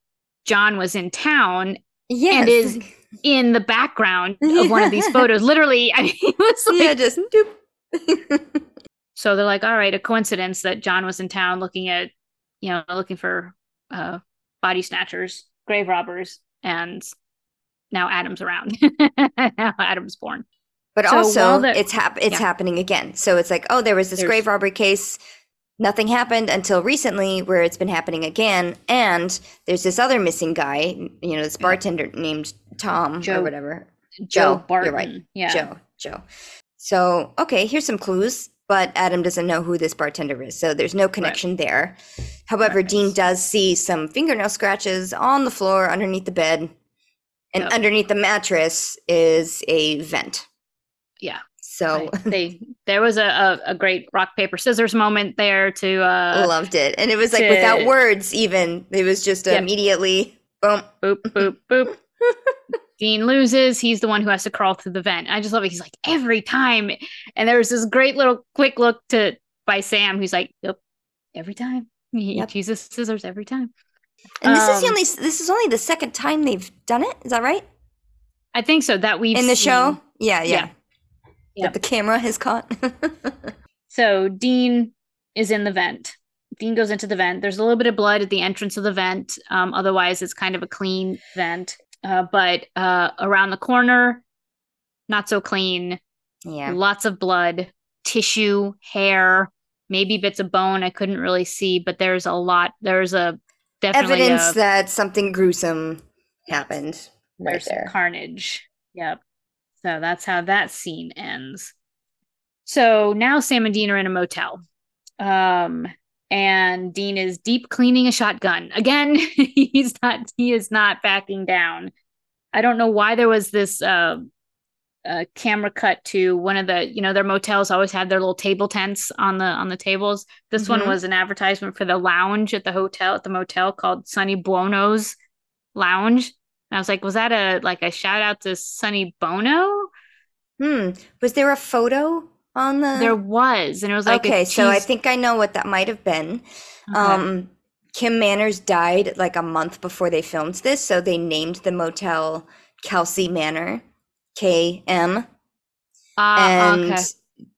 [SPEAKER 2] john was in town
[SPEAKER 1] Yes.
[SPEAKER 2] is in the background of one of these photos. Literally, I mean, it was like,
[SPEAKER 1] yeah, just doop.
[SPEAKER 2] so they're like, all right, a coincidence that John was in town looking at, you know, looking for uh, body snatchers, grave robbers, and now Adam's around. now Adam's born.
[SPEAKER 1] But
[SPEAKER 2] So
[SPEAKER 1] also,
[SPEAKER 2] the-
[SPEAKER 1] it's hap- it's
[SPEAKER 2] yeah.
[SPEAKER 1] happening again. So it's like, oh, there was this
[SPEAKER 2] There's-
[SPEAKER 1] grave robbery case. Nothing happened until recently, where it's been happening again. And there's this other missing guy. You know, this bartender named Tom
[SPEAKER 2] Joe-
[SPEAKER 1] or whatever.
[SPEAKER 2] Joe,
[SPEAKER 1] Joe,
[SPEAKER 2] Barton.
[SPEAKER 1] you're right.
[SPEAKER 2] Yeah.
[SPEAKER 1] Joe. Joe. So okay, here's some clues. But Adam doesn't know who this bartender is, so there's no connection there. However,
[SPEAKER 2] Right.
[SPEAKER 1] Dean does see some fingernail scratches on the floor underneath the bed, and
[SPEAKER 2] Yep.
[SPEAKER 1] underneath the mattress is a vent.
[SPEAKER 2] Yeah.
[SPEAKER 1] So
[SPEAKER 2] Right. they there was a, a, a great rock paper scissors moment there to uh
[SPEAKER 1] loved it and it was like
[SPEAKER 2] to-
[SPEAKER 1] without words even it was just
[SPEAKER 2] Yep.
[SPEAKER 1] immediately boom
[SPEAKER 2] boop boop boop dean loses he's the one who has to crawl through the vent. I just love it. He's like every time. And there was this great little quick look to by sam who's like yep every time. He
[SPEAKER 1] Yep.
[SPEAKER 2] uses scissors every time.
[SPEAKER 1] And this is the
[SPEAKER 2] Um,
[SPEAKER 1] only this is only the second time they've done it? Is that right?
[SPEAKER 2] I think so that we've
[SPEAKER 1] in the
[SPEAKER 2] seen.
[SPEAKER 1] show yeah yeah,
[SPEAKER 2] Yeah.
[SPEAKER 1] that the camera has caught.
[SPEAKER 2] So dean is in the vent. Dean goes into the vent. There's a little bit of blood at the entrance of the vent. Um, otherwise it's kind of a clean vent uh, but uh, around the corner not so clean
[SPEAKER 1] yeah
[SPEAKER 2] lots of blood, tissue, hair, maybe bits of bone. I couldn't really see, but there's a lot. There's a definitely
[SPEAKER 1] evidence
[SPEAKER 2] a,
[SPEAKER 1] that something gruesome happened right
[SPEAKER 2] there's
[SPEAKER 1] there
[SPEAKER 2] carnage. Yep. So that's how that scene ends. So now Sam and Dean are in a motel. Um and Dean is deep cleaning a shotgun. Again, he's not he is not backing down. I don't know why there was this uh uh, camera cut to one of the you know their motels always had their little table tents on the on the tables this one
[SPEAKER 1] Mhm.
[SPEAKER 2] was an advertisement for the lounge at the hotel at the motel called sunny buono's lounge and i was like was that a like a shout out to sonny bono
[SPEAKER 1] hmm was there a photo on the
[SPEAKER 2] there was and it was like
[SPEAKER 1] okay so i think i know what that might have been
[SPEAKER 2] Okay.
[SPEAKER 1] Um, Kim Manners died like a month before they filmed this, so they named the motel Kelsey Manor, K M,
[SPEAKER 2] Ah,
[SPEAKER 1] and
[SPEAKER 2] okay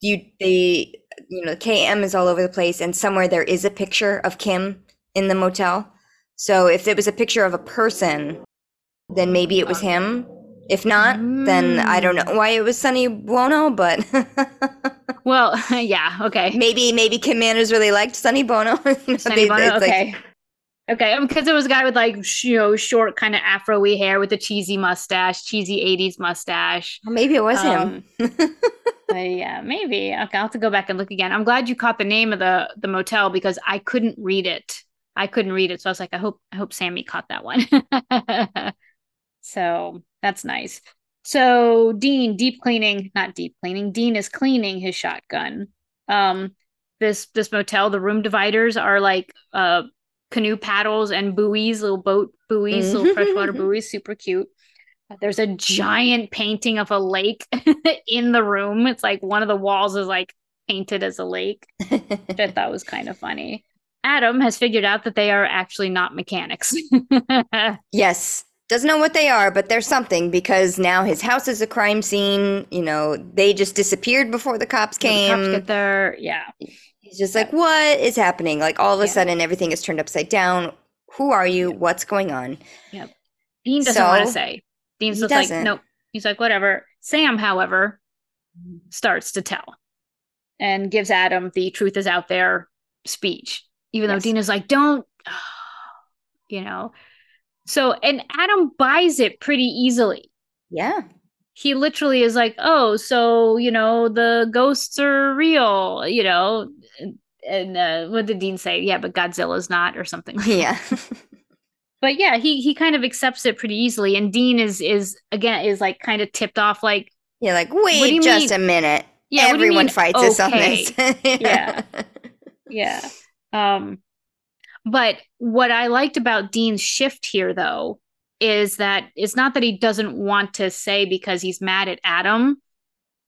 [SPEAKER 1] you they you know K M is all over the place, and somewhere there is a picture of Kim in the motel. So if it was a picture of a person, then maybe it was him. If not, then I don't know why it was Sonny Bono, but
[SPEAKER 2] well yeah okay
[SPEAKER 1] maybe maybe Kim Manners really liked Sonny Bono. Sonny
[SPEAKER 2] Bono?
[SPEAKER 1] it's like-
[SPEAKER 2] okay. okay. Because it was a guy with like, you know, short kind of afro y hair with a cheesy mustache, cheesy 80s mustache.
[SPEAKER 1] maybe it was him.
[SPEAKER 2] Uh, yeah, maybe. Okay, I'll have to go back and look again. I'm glad you caught the name of the the motel because I couldn't read it. I couldn't read it. So I was like, I hope I hope Sami caught that one. so that's nice. So Dean, deep cleaning, not deep cleaning. Dean is cleaning his shotgun. Um, this this motel, the room dividers are like uh canoe paddles and buoys, little boat buoys, little freshwater buoys, super cute. There's a giant painting of a lake in the room. It's like one of the walls is like painted as a lake, which I thought was kind of funny. Adam has figured out that they are actually not mechanics.
[SPEAKER 1] Yes. Doesn't know what they are, but they're something because now his house is a crime scene. You know, they just disappeared before the cops came.
[SPEAKER 2] The cops get there. Yeah.
[SPEAKER 1] He's just like, what is happening? Like all of a
[SPEAKER 2] Yeah.
[SPEAKER 1] sudden, everything is turned upside down. Who are you? What's going on?
[SPEAKER 2] Yep. Dean doesn't want to say. Dean's just like,
[SPEAKER 1] doesn't.
[SPEAKER 2] nope. He's like, whatever. Sam, however, starts to tell and gives Adam the truth is out there speech, even though
[SPEAKER 1] Yes.
[SPEAKER 2] Dean is like, don't, you know. So, and Adam buys it pretty easily.
[SPEAKER 1] Yeah.
[SPEAKER 2] He literally is like, oh, so, you know, the ghosts are real, you know. And, and uh, what did Dean say? Yeah, but Godzilla's not, or something.
[SPEAKER 1] Yeah.
[SPEAKER 2] but yeah, he he kind of accepts it pretty easily. And Dean is is again is like kind of tipped off, like,
[SPEAKER 1] You're like, wait just
[SPEAKER 2] mean-
[SPEAKER 1] a minute.
[SPEAKER 2] yeah, what do you
[SPEAKER 1] Everyone fights us on this.
[SPEAKER 2] Yeah. yeah. Um, but what I liked about Dean's shift here, though, is that it's not that he doesn't want to say because he's mad at Adam.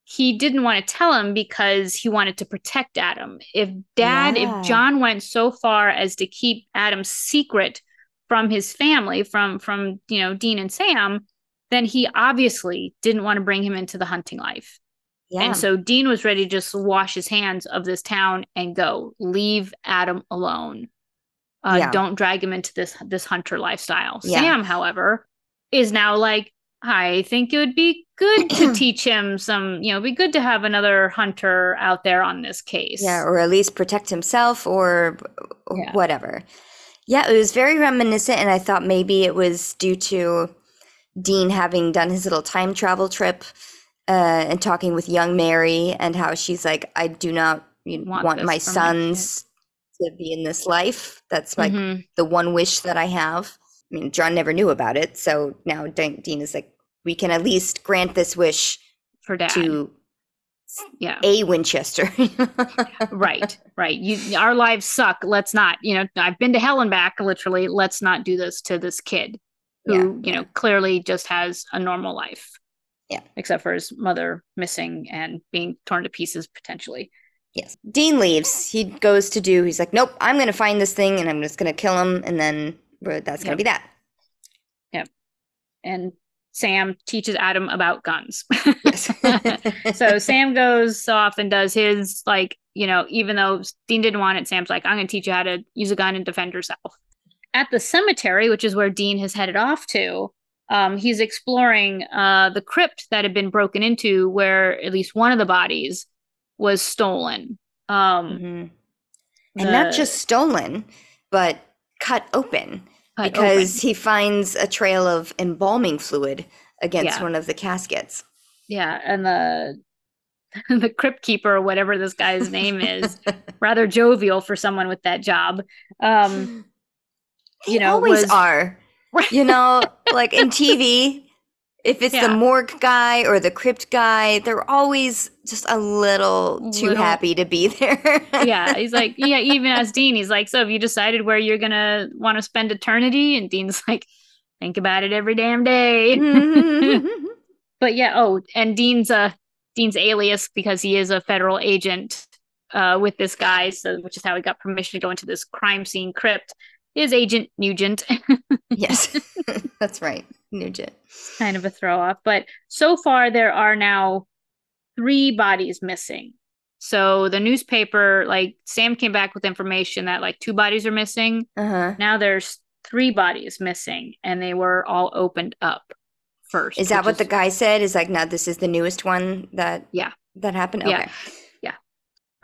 [SPEAKER 2] He didn't want to tell him because he wanted to protect Adam. If dad,
[SPEAKER 1] Yeah.
[SPEAKER 2] if John went so far as to keep Adam's secret from his family, from from you know Dean and Sam, then he obviously didn't want to bring him into the hunting life.
[SPEAKER 1] Yeah.
[SPEAKER 2] And so Dean was ready to just wash his hands of this town and go. Leave Adam alone. Uh,
[SPEAKER 1] Yeah.
[SPEAKER 2] Don't drag him into this this hunter lifestyle.
[SPEAKER 1] Yeah.
[SPEAKER 2] Sam, however, is now like, I think it would be good to teach him some. You know, it'd be good to have another hunter out there on this case.
[SPEAKER 1] Yeah, or at least protect himself or
[SPEAKER 2] Yeah.
[SPEAKER 1] whatever. Yeah, it was very reminiscent, and I thought maybe it was due to Dean having done his little time travel trip uh, and talking with young Mary and how she's like, I do not
[SPEAKER 2] Want
[SPEAKER 1] want, my sons to be in this life. That's like
[SPEAKER 2] Mhm.
[SPEAKER 1] the one wish that I have. I mean, John never knew about it, so now De- Dean is like, we can at least grant this wish
[SPEAKER 2] for dad.
[SPEAKER 1] to
[SPEAKER 2] yeah.
[SPEAKER 1] a Winchester.
[SPEAKER 2] right right you our lives suck let's not you know i've been to hell and back literally let's not do this to this kid who
[SPEAKER 1] Yeah,
[SPEAKER 2] you
[SPEAKER 1] yeah.
[SPEAKER 2] know clearly just has a normal life
[SPEAKER 1] Yeah.
[SPEAKER 2] except for his mother missing and being torn to pieces potentially
[SPEAKER 1] Yes. Dean leaves. He goes to do, he's like, nope, I'm going to find this thing and I'm just going to kill him. And then that's going
[SPEAKER 2] Yep.
[SPEAKER 1] to be that. Yep.
[SPEAKER 2] And sam teaches adam about guns
[SPEAKER 1] Yes.
[SPEAKER 2] so sam goes off and does his like you know even though dean didn't want it sam's like i'm going to teach you how to use a gun and defend yourself at the cemetery which is where dean has headed off to um, he's exploring uh, the crypt that had been broken into where at least one of the bodies was stolen um,
[SPEAKER 1] Mhm. And not just stolen, but cut open
[SPEAKER 2] cut
[SPEAKER 1] because
[SPEAKER 2] open.
[SPEAKER 1] he finds a trail of embalming fluid against
[SPEAKER 2] Yeah.
[SPEAKER 1] one of the caskets.
[SPEAKER 2] yeah and the the crypt keeper or whatever this guy's name is rather jovial for someone with that job um,
[SPEAKER 1] They
[SPEAKER 2] you know,
[SPEAKER 1] always
[SPEAKER 2] was-
[SPEAKER 1] are. You know, like in TV, if it's
[SPEAKER 2] Yeah.
[SPEAKER 1] the morgue guy or the crypt guy, they're always just a little too
[SPEAKER 2] Little-
[SPEAKER 1] happy to be there.
[SPEAKER 2] yeah, he's like, yeah, even as Dean, he's like, so have you decided where you're gonna want to spend eternity? And Dean's like, think about it every damn day. But yeah, oh, and Dean's uh Dean's alias because he is a federal agent uh with this guy, so which is how he got permission to go into this crime scene crypt. Is Agent Nugent
[SPEAKER 1] yes, that's right. Nugent.
[SPEAKER 2] kind of a throw off. But so far there are now three bodies missing. So the newspaper, like Sam came back with information that like two bodies are missing.
[SPEAKER 1] Uh huh.
[SPEAKER 2] Now there's three bodies missing, and they were all opened up first.
[SPEAKER 1] Is that what the guy said? Is like, now this is the newest one that
[SPEAKER 2] Yeah.
[SPEAKER 1] that happened.
[SPEAKER 2] Yeah.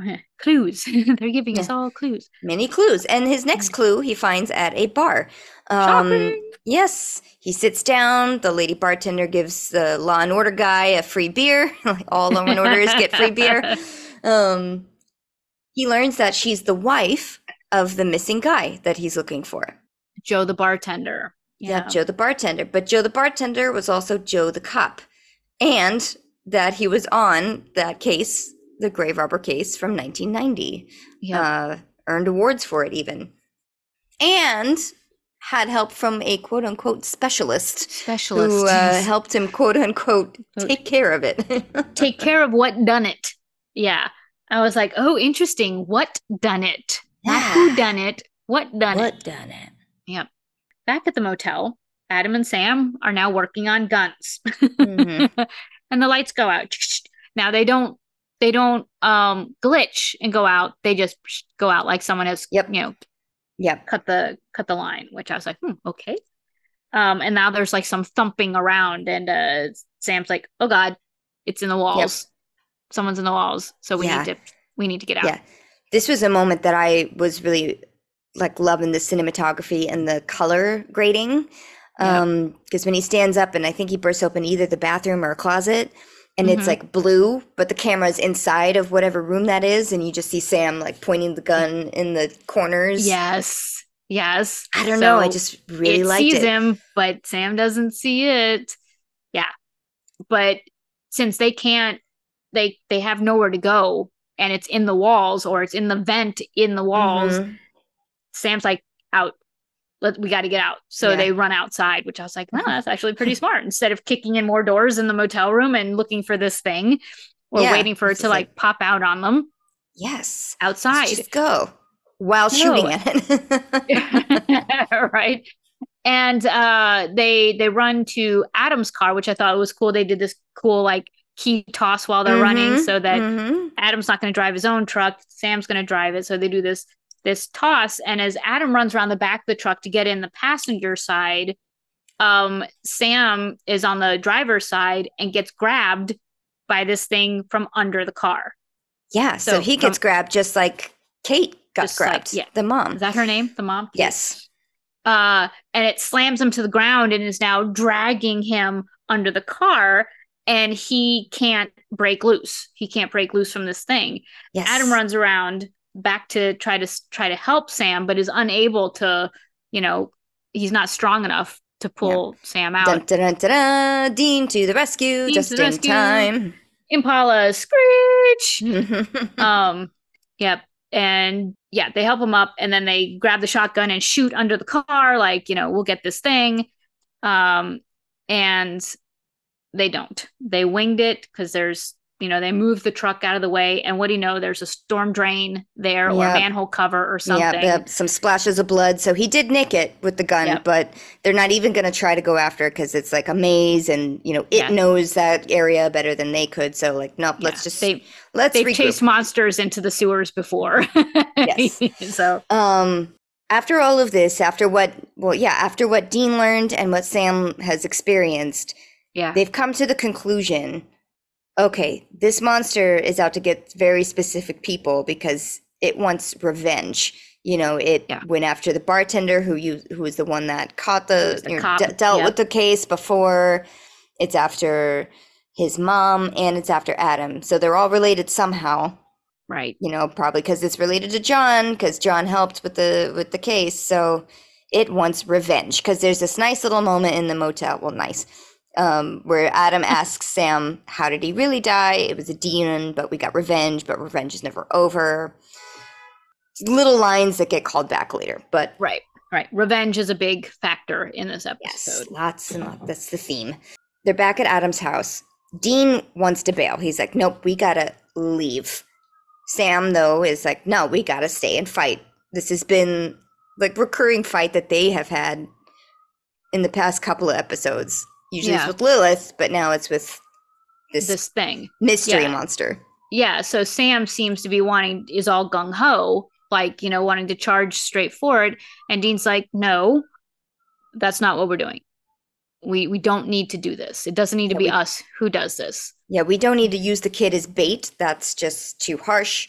[SPEAKER 2] Clues? They're giving us all clues.
[SPEAKER 1] many clues. And his next clue he finds at a bar. Um, yes, he sits down. The lady bartender gives the Law and Order guy a free beer. All Law and Orders get free beer. Um, he learns that she's the wife of the missing guy that he's looking for.
[SPEAKER 2] Joe the bartender.
[SPEAKER 1] Yeah, Joe the bartender. But Joe the bartender was also Joe the cop. And that he was on that case, the grave robber case from 1990.
[SPEAKER 2] yeah.
[SPEAKER 1] Uh, earned awards for it, even. And had help from a quote unquote specialist
[SPEAKER 2] Specialist.
[SPEAKER 1] who uh, helped him quote unquote take care of it.
[SPEAKER 2] Take care of what done it. Yeah. I was like, oh, interesting. What done it? Not who done it. What done it?
[SPEAKER 1] what done it? Yep.
[SPEAKER 2] Back at the motel, Adam and Sam are now working on guns.
[SPEAKER 1] Mhm.
[SPEAKER 2] and the lights go out. Now they don't they don't um glitch and go out. They just go out like someone has
[SPEAKER 1] Yep.
[SPEAKER 2] you know
[SPEAKER 1] Yep.
[SPEAKER 2] cut the cut the line, which I was like, hmm, okay. Um, and now there's like some thumping around, and uh, Sam's like, "Oh God, it's in the walls. Someone's in the walls. So we
[SPEAKER 1] Yeah.
[SPEAKER 2] need to we need to get out."
[SPEAKER 1] Yeah. This was a moment that I was really like loving the cinematography and the color grading. Um, because when he stands up and I think he bursts open either the bathroom or a closet and it's
[SPEAKER 2] Mhm.
[SPEAKER 1] like blue, but the camera's inside of whatever room that is, and you just see Sam like pointing the gun in the corners.
[SPEAKER 2] Yes. Yes.
[SPEAKER 1] I don't know. I just really
[SPEAKER 2] it
[SPEAKER 1] liked
[SPEAKER 2] sees
[SPEAKER 1] it.
[SPEAKER 2] him, but Sam doesn't see it. Yeah. But since they can't they they have nowhere to go and it's in the walls or it's in the vent in the walls,
[SPEAKER 1] Mhm.
[SPEAKER 2] Sam's like out. Let we got to get out. So
[SPEAKER 1] Yeah.
[SPEAKER 2] they run outside, which I was like, oh, that's actually pretty smart. Instead of kicking in more doors in the motel room and looking for this thing or
[SPEAKER 1] Yeah,
[SPEAKER 2] waiting for it to like,
[SPEAKER 1] like-
[SPEAKER 2] pop out on them
[SPEAKER 1] Yes.
[SPEAKER 2] outside.
[SPEAKER 1] Let's just go while shooting at it.
[SPEAKER 2] right and uh they they run to adam's car which i thought was cool they did this cool like key toss while they're running
[SPEAKER 1] Mhm,
[SPEAKER 2] so that
[SPEAKER 1] mhm.
[SPEAKER 2] adam's not going to drive his own truck sam's going to drive it so they do this this toss and as adam runs around the back of the truck to get in the passenger side um sam is on the driver's side and gets grabbed by this thing from under the car
[SPEAKER 1] Yeah, so,
[SPEAKER 2] So
[SPEAKER 1] he gets
[SPEAKER 2] from-
[SPEAKER 1] grabbed just like Kate got
[SPEAKER 2] Just like-
[SPEAKER 1] grabbed.
[SPEAKER 2] yeah.
[SPEAKER 1] The mom.
[SPEAKER 2] Is that her name? The mom?
[SPEAKER 1] Yes.
[SPEAKER 2] Uh, and it slams him to the ground and is now dragging him under the car. And he can't break loose. He can't break loose from this thing.
[SPEAKER 1] Yes.
[SPEAKER 2] Adam runs around back to try to try to help Sam, but is unable to. You know, he's not strong enough to pull Sam out.
[SPEAKER 1] Dun, dun, dun, Dean to the rescue,
[SPEAKER 2] Dean
[SPEAKER 1] just
[SPEAKER 2] the
[SPEAKER 1] in
[SPEAKER 2] rescue.
[SPEAKER 1] time.
[SPEAKER 2] Impala screech. Um yep and yeah they help him up and then they grab the shotgun and shoot under the car like you know we'll get this thing um and they don't they winged it because there's you know they moved the truck out of the way and what do you know there's a storm drain there or
[SPEAKER 1] Yep.
[SPEAKER 2] a manhole cover or something
[SPEAKER 1] Yeah, some splashes of blood. So he did nick it with the gun,
[SPEAKER 2] Yep.
[SPEAKER 1] but they're not even going to try to go after it because it's like a maze, and you know it
[SPEAKER 2] Yeah.
[SPEAKER 1] knows that area better than they could. So like, nope, let's just
[SPEAKER 2] they
[SPEAKER 1] let's
[SPEAKER 2] they've
[SPEAKER 1] regroup.
[SPEAKER 2] chased monsters into the sewers before
[SPEAKER 1] Yes.
[SPEAKER 2] so
[SPEAKER 1] Um, after all of this, after what, well, yeah, after what Dean learned and what Sam has experienced,
[SPEAKER 2] yeah
[SPEAKER 1] they've come to the conclusion okay, this monster is out to get very specific people because it wants revenge. You know, it
[SPEAKER 2] Yeah.
[SPEAKER 1] went after the bartender who you who was the one that caught the,
[SPEAKER 2] the
[SPEAKER 1] you know, de- dealt
[SPEAKER 2] yep.
[SPEAKER 1] with the case before. It's after his mom and it's after Adam. So they're all related somehow
[SPEAKER 2] right
[SPEAKER 1] you know probably because it's related to john because john helped with the with the case so it wants revenge because there's this nice little moment in the motel well nice um, where adam asks sam how did he really die it was a demon but we got revenge but revenge is never over little lines that get called back later but
[SPEAKER 2] right right revenge is a big factor in this episode
[SPEAKER 1] Yes, lots and lots. That's the theme. They're back at Adam's house. Dean wants to bail. He's like, nope, we gotta leave. Sam, though, is like, no, we gotta stay and fight. This has been like recurring fight that they have had in the past couple of episodes. Usually
[SPEAKER 2] Yeah.
[SPEAKER 1] it's with Lilith, but now it's with this,
[SPEAKER 2] this thing
[SPEAKER 1] mystery
[SPEAKER 2] yeah.
[SPEAKER 1] monster.
[SPEAKER 2] yeah so sam seems to be wanting is all gung-ho like you know wanting to charge straight forward and dean's like no that's not what we're doing we we don't need to do this it doesn't need to
[SPEAKER 1] Yeah,
[SPEAKER 2] be
[SPEAKER 1] we-
[SPEAKER 2] us who does this
[SPEAKER 1] Yeah, we don't need to use the kid as bait. That's just too harsh.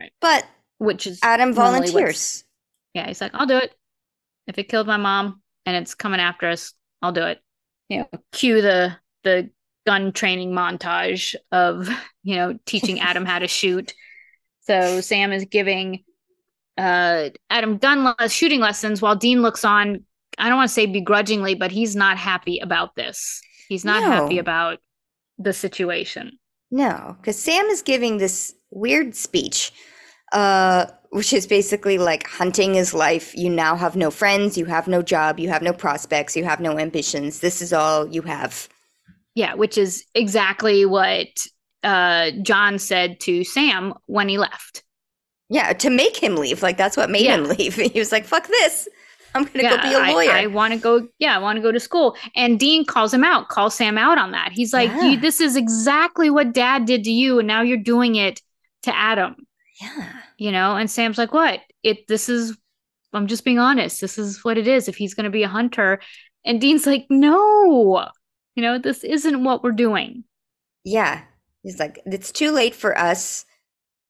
[SPEAKER 2] Right.
[SPEAKER 1] But
[SPEAKER 2] which is
[SPEAKER 1] Adam volunteers.
[SPEAKER 2] yeah he's like i'll do it if it killed my mom and it's coming after us i'll do it you know cue the the gun training montage of you know teaching adam how to shoot. So sam is giving uh adam gun le- shooting lessons while dean looks on i don't want to say begrudgingly but he's not happy about this. He's not happy about the situation.
[SPEAKER 1] No, because Sam is giving this weird speech, uh, which is basically like hunting is life. You now have no friends, you have no job, you have no prospects, you have no ambitions. This is all you have.
[SPEAKER 2] yeah which is exactly what uh john said to sam when he left
[SPEAKER 1] Yeah, to make him leave. Like that's what made him leave. He was like, "Fuck this! I'm gonna go be a lawyer."
[SPEAKER 2] I, want to go. Yeah, I want to go to school. And Dean calls him out, calls Sam out on that. He's like,
[SPEAKER 1] Yeah.
[SPEAKER 2] you, "This is exactly what Dad did to you, and now you're doing it to Adam."
[SPEAKER 1] Yeah,
[SPEAKER 2] You know. And Sam's like, "What? It? This is. I'm just being honest. This is what it is. If he's going to be a hunter, And Dean's like, no, you know, this isn't what we're doing.
[SPEAKER 1] Yeah. He's like, it's too late for us,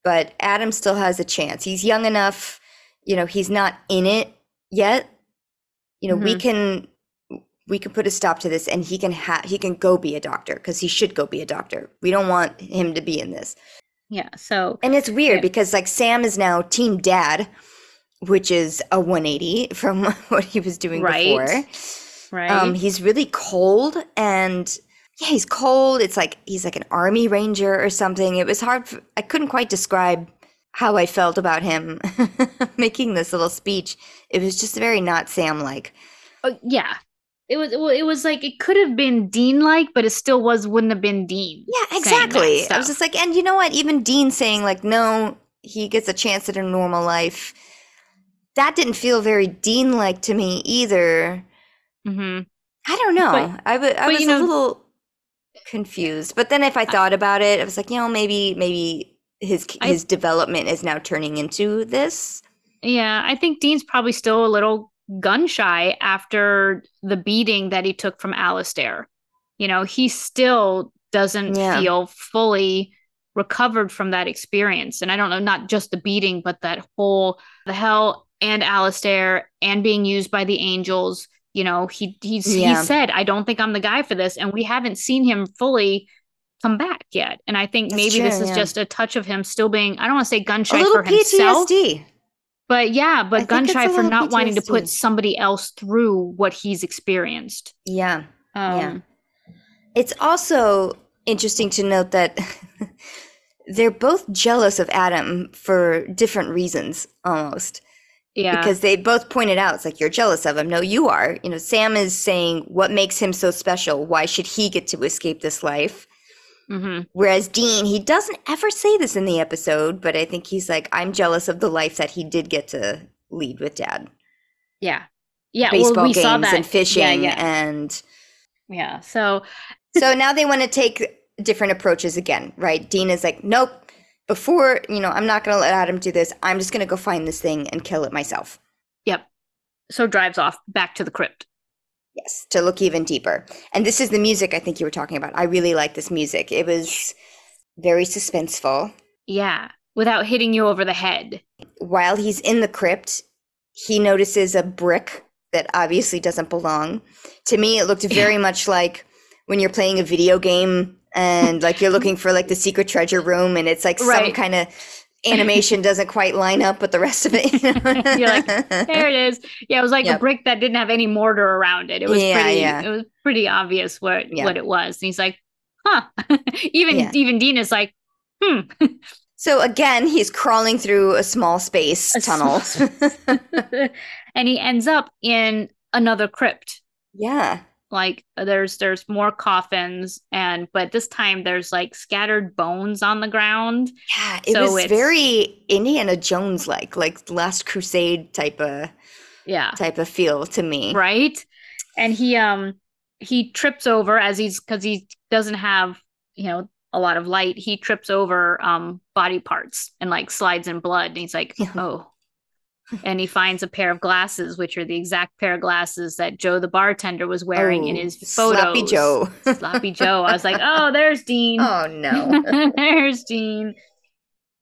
[SPEAKER 1] but Adam still has a chance. He's young enough, you know, he's not in it yet. You know, we
[SPEAKER 2] Mhm.
[SPEAKER 1] can we can put a stop to this and he can ha- he can go be a doctor because he should go be a doctor. We don't want him to be in this.
[SPEAKER 2] Yeah. So,
[SPEAKER 1] And it's weird
[SPEAKER 2] Yeah.
[SPEAKER 1] because like Sam is now team dad, which is a 180 from what he was doing
[SPEAKER 2] Right.
[SPEAKER 1] before.
[SPEAKER 2] right.
[SPEAKER 1] Um, he's really cold and yeah, he's cold. It's like he's like an army ranger or something. It was hard. For, I couldn't quite describe how I felt about him making this little speech. It was just very not Sam like.
[SPEAKER 2] Oh, yeah. It was, well, it was like, it could have been Dean like, but it still was, wouldn't have been Dean.
[SPEAKER 1] Yeah, exactly. I was just like, and you know what? Even Dean saying like, no, he gets a chance at a normal life. That didn't feel very Dean like to me either.
[SPEAKER 2] Mhm.
[SPEAKER 1] I don't know.
[SPEAKER 2] But-
[SPEAKER 1] I wa- I was
[SPEAKER 2] you know-
[SPEAKER 1] a little confused. But then if I thought about it, I was like, you know, maybe maybe his
[SPEAKER 2] I-
[SPEAKER 1] his development is now turning into this.
[SPEAKER 2] Yeah, I think Dean's probably still a little gun shy after the beating that he took from Alistair. You know, he still doesn't
[SPEAKER 1] Yeah.
[SPEAKER 2] feel fully recovered from that experience. And I don't know, not just the beating, but that whole the hell and Alistair and being used by the angels. You know, he he's
[SPEAKER 1] Yeah.
[SPEAKER 2] he said, I don't think I'm the guy for this. And we haven't seen him fully come back yet. And I think
[SPEAKER 1] That's
[SPEAKER 2] maybe this is
[SPEAKER 1] yeah.
[SPEAKER 2] just a touch of him still being, I don't want to say gun shy for himself.
[SPEAKER 1] PTSD.
[SPEAKER 2] But yeah, but gun shy for not wanting to put somebody else through what he's experienced.
[SPEAKER 1] Yeah.
[SPEAKER 2] Um,
[SPEAKER 1] Yeah. It's also interesting to note that they're both jealous of Adam for different reasons almost.
[SPEAKER 2] yeah.
[SPEAKER 1] because they both pointed out it's like you're jealous of him no you are you know sam is saying what makes him so special why should he get to escape this life
[SPEAKER 2] mhm.
[SPEAKER 1] whereas dean he doesn't ever say this in the episode but i think he's like i'm jealous of the life that he did get to lead with dad
[SPEAKER 2] Yeah. Yeah.
[SPEAKER 1] baseball
[SPEAKER 2] well, we
[SPEAKER 1] games
[SPEAKER 2] saw that.
[SPEAKER 1] and fishing
[SPEAKER 2] Yeah. Yeah.
[SPEAKER 1] and
[SPEAKER 2] yeah. So,
[SPEAKER 1] so now they want to take different approaches again right dean is like nope before you know i'm not going to let adam do this i'm just going to go find this thing and kill it myself
[SPEAKER 2] yep. So drives off back to the crypt.
[SPEAKER 1] Yes, to look even deeper. And this is the music I think you were talking about. I really like this music. It was very suspenseful.
[SPEAKER 2] Yeah. Without hitting you over the head.
[SPEAKER 1] While he's in the crypt, he notices a brick that obviously doesn't belong. To me, it looked very much like when you're playing a video game and like you're looking for like the secret treasure room and it's like some kind of animation doesn't quite line up with the rest of it. you know?
[SPEAKER 2] You're like, There it is. Yeah, it was like
[SPEAKER 1] Yep.
[SPEAKER 2] a brick that didn't have any mortar around it. It was
[SPEAKER 1] Yeah,
[SPEAKER 2] pretty
[SPEAKER 1] yeah.
[SPEAKER 2] it was pretty obvious what
[SPEAKER 1] Yeah.
[SPEAKER 2] what it was. And he's like, huh. even even Dean is like, hmm.
[SPEAKER 1] So again, he's crawling through a small space
[SPEAKER 2] A
[SPEAKER 1] tunnel.
[SPEAKER 2] small- and he ends up in another crypt.
[SPEAKER 1] yeah.
[SPEAKER 2] Like there's there's more coffins and but this time there's like scattered bones on the ground
[SPEAKER 1] Yeah, it
[SPEAKER 2] So
[SPEAKER 1] was
[SPEAKER 2] it's-
[SPEAKER 1] very Indiana Jones like, like Last Crusade type of
[SPEAKER 2] yeah
[SPEAKER 1] type of feel to me.
[SPEAKER 2] right and he um he trips over as he's because he doesn't have you know a lot of light he trips over um body parts and like slides in blood and he's like
[SPEAKER 1] Yeah.
[SPEAKER 2] oh and he finds a pair of glasses which are the exact pair of glasses that joe the bartender was wearing in
[SPEAKER 1] Oh,
[SPEAKER 2] his photos
[SPEAKER 1] Sloppy Joe.
[SPEAKER 2] sloppy joe i was like oh there's dean
[SPEAKER 1] oh no.
[SPEAKER 2] there's dean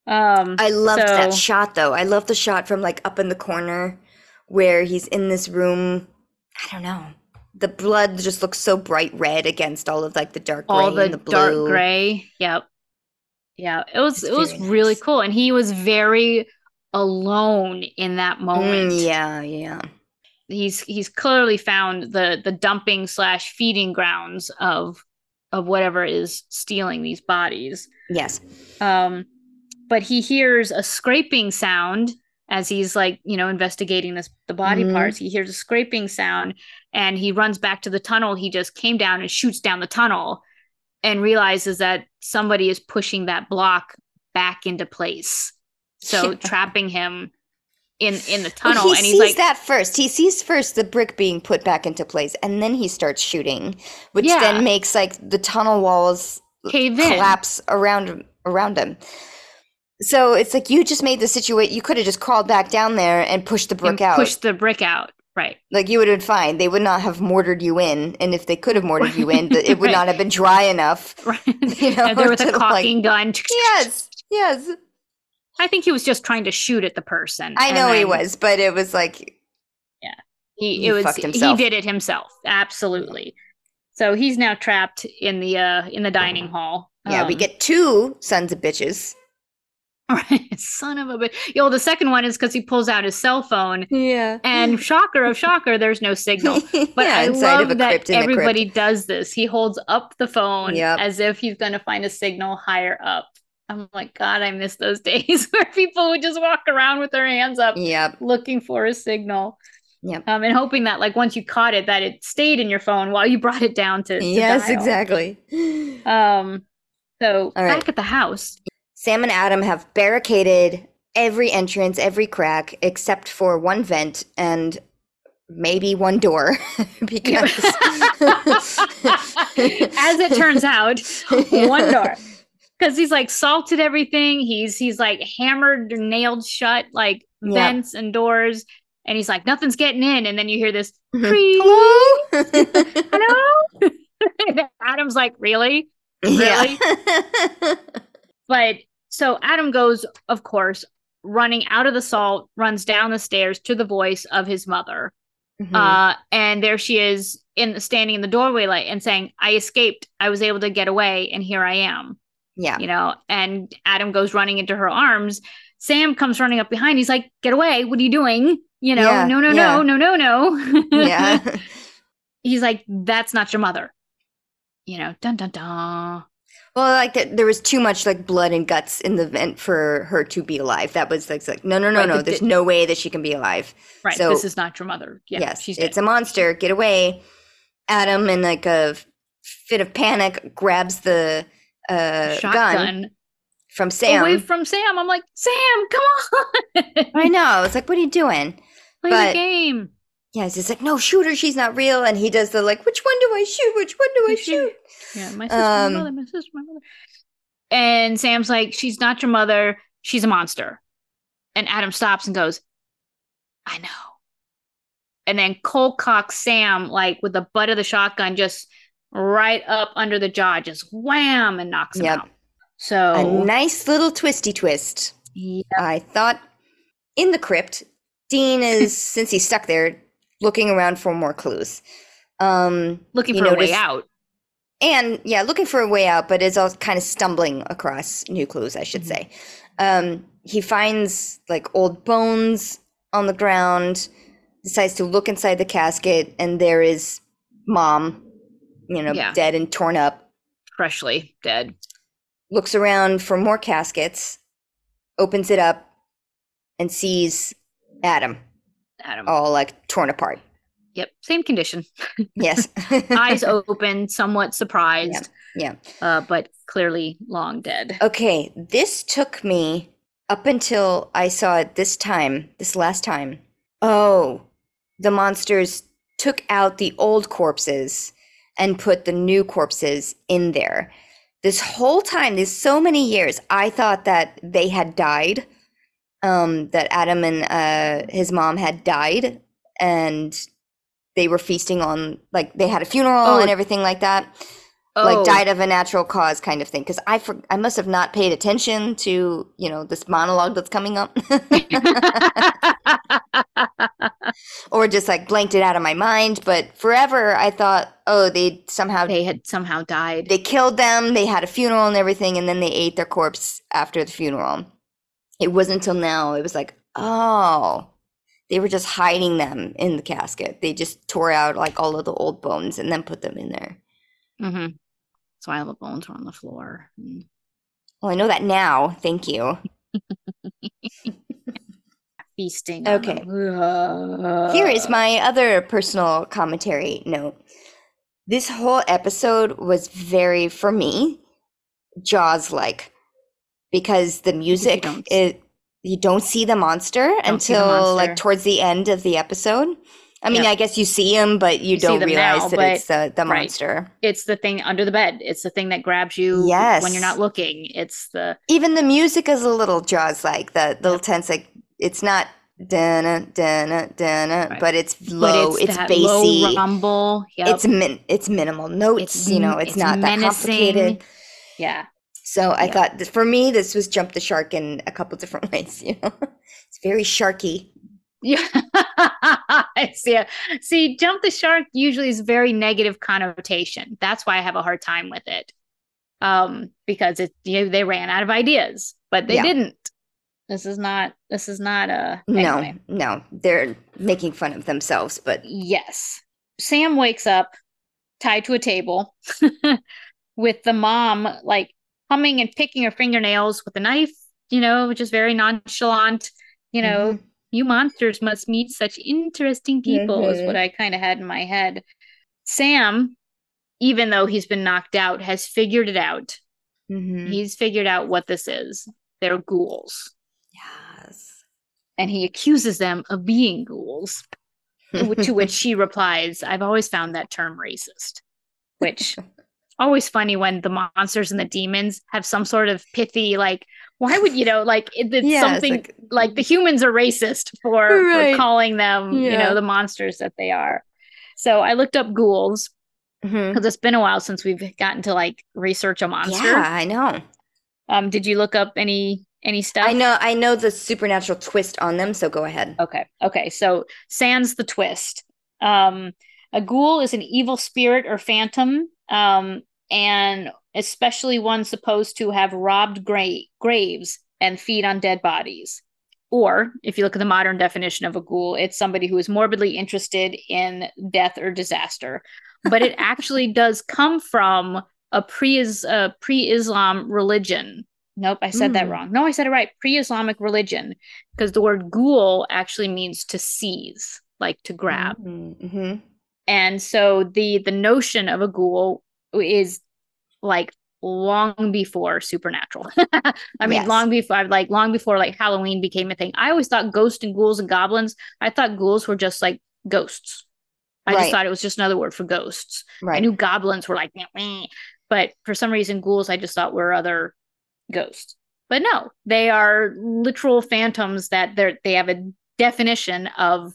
[SPEAKER 2] um
[SPEAKER 1] I loved that shot though. I love the shot from like up in the corner where he's in this room. I don't know. The blood just looks so bright red against all of like the dark gray
[SPEAKER 2] all the,
[SPEAKER 1] and the blue.
[SPEAKER 2] dark gray. Yep. Yeah, it was
[SPEAKER 1] It's
[SPEAKER 2] it was
[SPEAKER 1] very
[SPEAKER 2] really cool, and he was very alone in that moment.
[SPEAKER 1] Mm, yeah, yeah.
[SPEAKER 2] He's he's clearly found the the dumping slash feeding grounds of of whatever is stealing these bodies.
[SPEAKER 1] Yes.
[SPEAKER 2] Um, but he hears a scraping sound as he's like you know investigating this the body
[SPEAKER 1] Mhm.
[SPEAKER 2] parts. He hears a scraping sound, and he runs back to the tunnel he just came down and shoots down the tunnel, and realizes that somebody is pushing that block back into place, so
[SPEAKER 1] Yeah.
[SPEAKER 2] trapping him in in the
[SPEAKER 1] Well,
[SPEAKER 2] tunnel.
[SPEAKER 1] he
[SPEAKER 2] and he's
[SPEAKER 1] sees
[SPEAKER 2] like,
[SPEAKER 1] that first. He sees first the brick being put back into place, and then he starts shooting, which
[SPEAKER 2] Yeah.
[SPEAKER 1] then makes like the tunnel walls
[SPEAKER 2] cave in.
[SPEAKER 1] collapse around around him. So it's like you just made the situation. You could have just crawled back down there and pushed the
[SPEAKER 2] and
[SPEAKER 1] brick out.
[SPEAKER 2] push the brick out, Right.
[SPEAKER 1] Like you would have been fine. They would not have mortared you in, and if they could have mortared you in, it would
[SPEAKER 2] Right.
[SPEAKER 1] not have been dry enough.
[SPEAKER 2] Right.
[SPEAKER 1] You know,
[SPEAKER 2] And there was a
[SPEAKER 1] to, like-
[SPEAKER 2] caulking gun.
[SPEAKER 1] Yes, yes.
[SPEAKER 2] I think he was just trying to shoot at the person.
[SPEAKER 1] I know he was, but it was like,
[SPEAKER 2] He,
[SPEAKER 1] He
[SPEAKER 2] it was he did it himself. Absolutely. So he's now trapped in the uh in the dining hall.
[SPEAKER 1] yeah, we
[SPEAKER 2] Um,
[SPEAKER 1] get two sons of bitches.
[SPEAKER 2] Right, son of a bitch. Yo, the second one is because he pulls out his cell phone,
[SPEAKER 1] Yeah,
[SPEAKER 2] and shocker of shocker, there's no signal. But
[SPEAKER 1] yeah,
[SPEAKER 2] I
[SPEAKER 1] inside of
[SPEAKER 2] love
[SPEAKER 1] a
[SPEAKER 2] that
[SPEAKER 1] in the crypt.
[SPEAKER 2] everybody does this. He holds up the phone
[SPEAKER 1] Yep.
[SPEAKER 2] as if he's going to find a signal higher up. I'm like, God, I miss those days where people would just walk around with their hands up
[SPEAKER 1] Yep,
[SPEAKER 2] looking for a signal.
[SPEAKER 1] Yep.
[SPEAKER 2] Um, and hoping that, like, once you caught it, that it stayed in your phone while you brought it down to. to
[SPEAKER 1] yes,
[SPEAKER 2] dial.
[SPEAKER 1] exactly.
[SPEAKER 2] Um, so
[SPEAKER 1] right.
[SPEAKER 2] back at the house,
[SPEAKER 1] Sam and Adam have barricaded every entrance, every crack, except for one vent and maybe one door, because
[SPEAKER 2] as it turns out, one door. Because he's like salted everything. He's he's like hammered or nailed shut like
[SPEAKER 1] Yep.
[SPEAKER 2] vents and doors. And he's like, nothing's getting in. And then you hear this,
[SPEAKER 1] Mhm. Hello.
[SPEAKER 2] hello. Adam's like, really?
[SPEAKER 1] Yeah.
[SPEAKER 2] But so Adam goes, of course, running out of the salt, runs down the stairs to the voice of his mother.
[SPEAKER 1] Mhm.
[SPEAKER 2] Uh, and there she is in standing in the doorway like and saying, I escaped. I was able to get away, and here I am.
[SPEAKER 1] Yeah.
[SPEAKER 2] You know, and Adam goes running into her arms. Sam comes running up behind. He's like, Get away. What are you doing? You know,
[SPEAKER 1] Yeah,
[SPEAKER 2] no, no,
[SPEAKER 1] yeah.
[SPEAKER 2] no, no, no, no.
[SPEAKER 1] Yeah.
[SPEAKER 2] He's like, That's not your mother. You know, dun dun dun.
[SPEAKER 1] Well, like that, there was too much like blood and guts in the vent for her to be alive. That was like, like no, no, no,
[SPEAKER 2] Right,
[SPEAKER 1] no. There's no way that she can be alive.
[SPEAKER 2] Right.
[SPEAKER 1] So-
[SPEAKER 2] this is not your mother. Yeah.
[SPEAKER 1] yes,
[SPEAKER 2] she's
[SPEAKER 1] it's
[SPEAKER 2] dead.
[SPEAKER 1] a monster. Get away! Adam, in like a fit of panic, grabs the uh, gun from Sam.
[SPEAKER 2] away from Sam. I'm like, Sam, come on.
[SPEAKER 1] I know. It's like, what are you doing?
[SPEAKER 2] Play
[SPEAKER 1] But-
[SPEAKER 2] the game.
[SPEAKER 1] Yeah, it's just like, no, shoot her. She's not real. And he does the like, which one do I shoot? Which one do I shoot?
[SPEAKER 2] Yeah, my sister, my
[SPEAKER 1] Um,
[SPEAKER 2] mother, my sister, my mother. And Sam's like, she's not your mother. She's a monster. And Adam stops and goes, I know. And then Cole cocks Sam like with the butt of the shotgun just right up under the jaw, just wham and knocks him
[SPEAKER 1] Yep.
[SPEAKER 2] out. So
[SPEAKER 1] A nice little twisty twist.
[SPEAKER 2] yeah,
[SPEAKER 1] I thought in the crypt, Dean is, since he's stuck there, looking around for more clues. Um,
[SPEAKER 2] looking for a way out.
[SPEAKER 1] and yeah, looking for a way out, but is also kind of stumbling across new clues, I should
[SPEAKER 2] Mhm.
[SPEAKER 1] say. Um, he finds like old bones on the ground, decides to look inside the casket, and there is mom, you know,
[SPEAKER 2] Yeah.
[SPEAKER 1] dead and torn up.
[SPEAKER 2] Freshly dead.
[SPEAKER 1] Looks around for more caskets, opens it up, and sees Adam
[SPEAKER 2] Adam.
[SPEAKER 1] all like torn apart.
[SPEAKER 2] Yep. Same condition.
[SPEAKER 1] Yes.
[SPEAKER 2] Eyes open, somewhat surprised.
[SPEAKER 1] yeah.
[SPEAKER 2] Uh, but clearly long dead.
[SPEAKER 1] Okay, this took me up until I saw it this time, this last time. Oh, the monsters took out the old corpses and put the new corpses in there. This whole time, these so many years, I thought that they had died. Um, that Adam and uh, his mom had died, and they were feasting on like they had a funeral
[SPEAKER 2] Oh.
[SPEAKER 1] and everything like that
[SPEAKER 2] Oh,
[SPEAKER 1] like died of a natural cause kind of thing because i for, i must have not paid attention to you know this monologue that's coming up. Or just like blanked it out of my mind but forever i thought oh they somehow
[SPEAKER 2] they had somehow died.
[SPEAKER 1] they killed them they had a funeral and everything and then they ate their corpse after the funeral. It wasn't until now it was like oh they were just hiding them in the casket. They just tore out like all of the old bones and then put them in there.
[SPEAKER 2] Hmm Why all the bones were on the floor.
[SPEAKER 1] Well i know that now thank you
[SPEAKER 2] Feasting.
[SPEAKER 1] Okay. Here is my other personal commentary note. This whole episode was very, for me, Jaws like, because the music,
[SPEAKER 2] don't s-
[SPEAKER 1] it, you don't see the monster
[SPEAKER 2] Don't see the
[SPEAKER 1] until like towards the end of the episode. I mean. I guess you see him, but you,
[SPEAKER 2] You
[SPEAKER 1] don't realize
[SPEAKER 2] now,
[SPEAKER 1] that it's the, the
[SPEAKER 2] right.
[SPEAKER 1] monster.
[SPEAKER 2] It's the thing under the bed. It's the thing that grabs you when you're not looking. It's the
[SPEAKER 1] Even the music is a little Jaws like, the, the tense, like, it's not dana dana dana,
[SPEAKER 2] Right.
[SPEAKER 1] but it's
[SPEAKER 2] But
[SPEAKER 1] low, it's,
[SPEAKER 2] that
[SPEAKER 1] bassy,
[SPEAKER 2] low rumble. Yep.
[SPEAKER 1] it's min, it's minimal notes.
[SPEAKER 2] It's
[SPEAKER 1] you know, it's,
[SPEAKER 2] it's
[SPEAKER 1] not that complicated.
[SPEAKER 2] yeah.
[SPEAKER 1] So I
[SPEAKER 2] Yeah.
[SPEAKER 1] thought for me, this was jump the shark in a couple different ways. You know, it's very sharky.
[SPEAKER 2] Yeah. I see. See, jump the shark usually is very negative connotation. That's why I have a hard time with it. Um, because it you know, they ran out of ideas, but they
[SPEAKER 1] Yeah.
[SPEAKER 2] didn't. This is not this is not a
[SPEAKER 1] No,
[SPEAKER 2] anyway.
[SPEAKER 1] no, they're making fun of themselves, but
[SPEAKER 2] Yes. Sam wakes up tied to a table with the mom like humming and picking her fingernails with a knife, you know, which is very nonchalant. You know,
[SPEAKER 1] Mhm.
[SPEAKER 2] You monsters must meet such interesting people, is what
[SPEAKER 1] Mhm.
[SPEAKER 2] I kind of had in my head. Sam, even though he's been knocked out, has figured it out.
[SPEAKER 1] Mhm.
[SPEAKER 2] He's figured out what this is. They're ghouls.
[SPEAKER 1] yes.
[SPEAKER 2] And he accuses them of being ghouls. to which she replies, I've always found that term racist, which always funny when the monsters and the demons have some sort of pithy, like, why would you know, like it, it's
[SPEAKER 1] Yeah, it's
[SPEAKER 2] something
[SPEAKER 1] like-
[SPEAKER 2] like, the humans are racist for,
[SPEAKER 1] Right.
[SPEAKER 2] for calling them, you know, the monsters that they are. So I looked up ghouls because it's been a while since we've gotten to like research a monster.
[SPEAKER 1] Yeah, I know.
[SPEAKER 2] Um, did you look up any any stuff?
[SPEAKER 1] I know. I know the supernatural twist on them. So go ahead.
[SPEAKER 2] Okay. Okay. So sans the twist. Um, a ghoul is an evil spirit or phantom, um, and especially one supposed to have robbed gra- graves and feed on dead bodies. Or if you look at the modern definition of a ghoul, it's somebody who is morbidly interested in death or disaster. But it actually does come from a pre uh, pre-Islam religion. Nope, I said that
[SPEAKER 1] Mm.
[SPEAKER 2] wrong. No, I said it right. Pre-Islamic religion because the word ghoul actually means to seize, like to grab.
[SPEAKER 1] Mm-hmm.
[SPEAKER 2] And so the the notion of a ghoul is like long before supernatural. I mean,
[SPEAKER 1] Yes.
[SPEAKER 2] long before like long before like Halloween became a thing. I always thought ghosts and ghouls and goblins. I thought ghouls were just like ghosts. I just thought it was just another word for ghosts. I knew goblins were like, "Meh, meh," but for some reason, ghouls I just thought were other ghosts. But no, they are literal phantoms that they're they have a definition of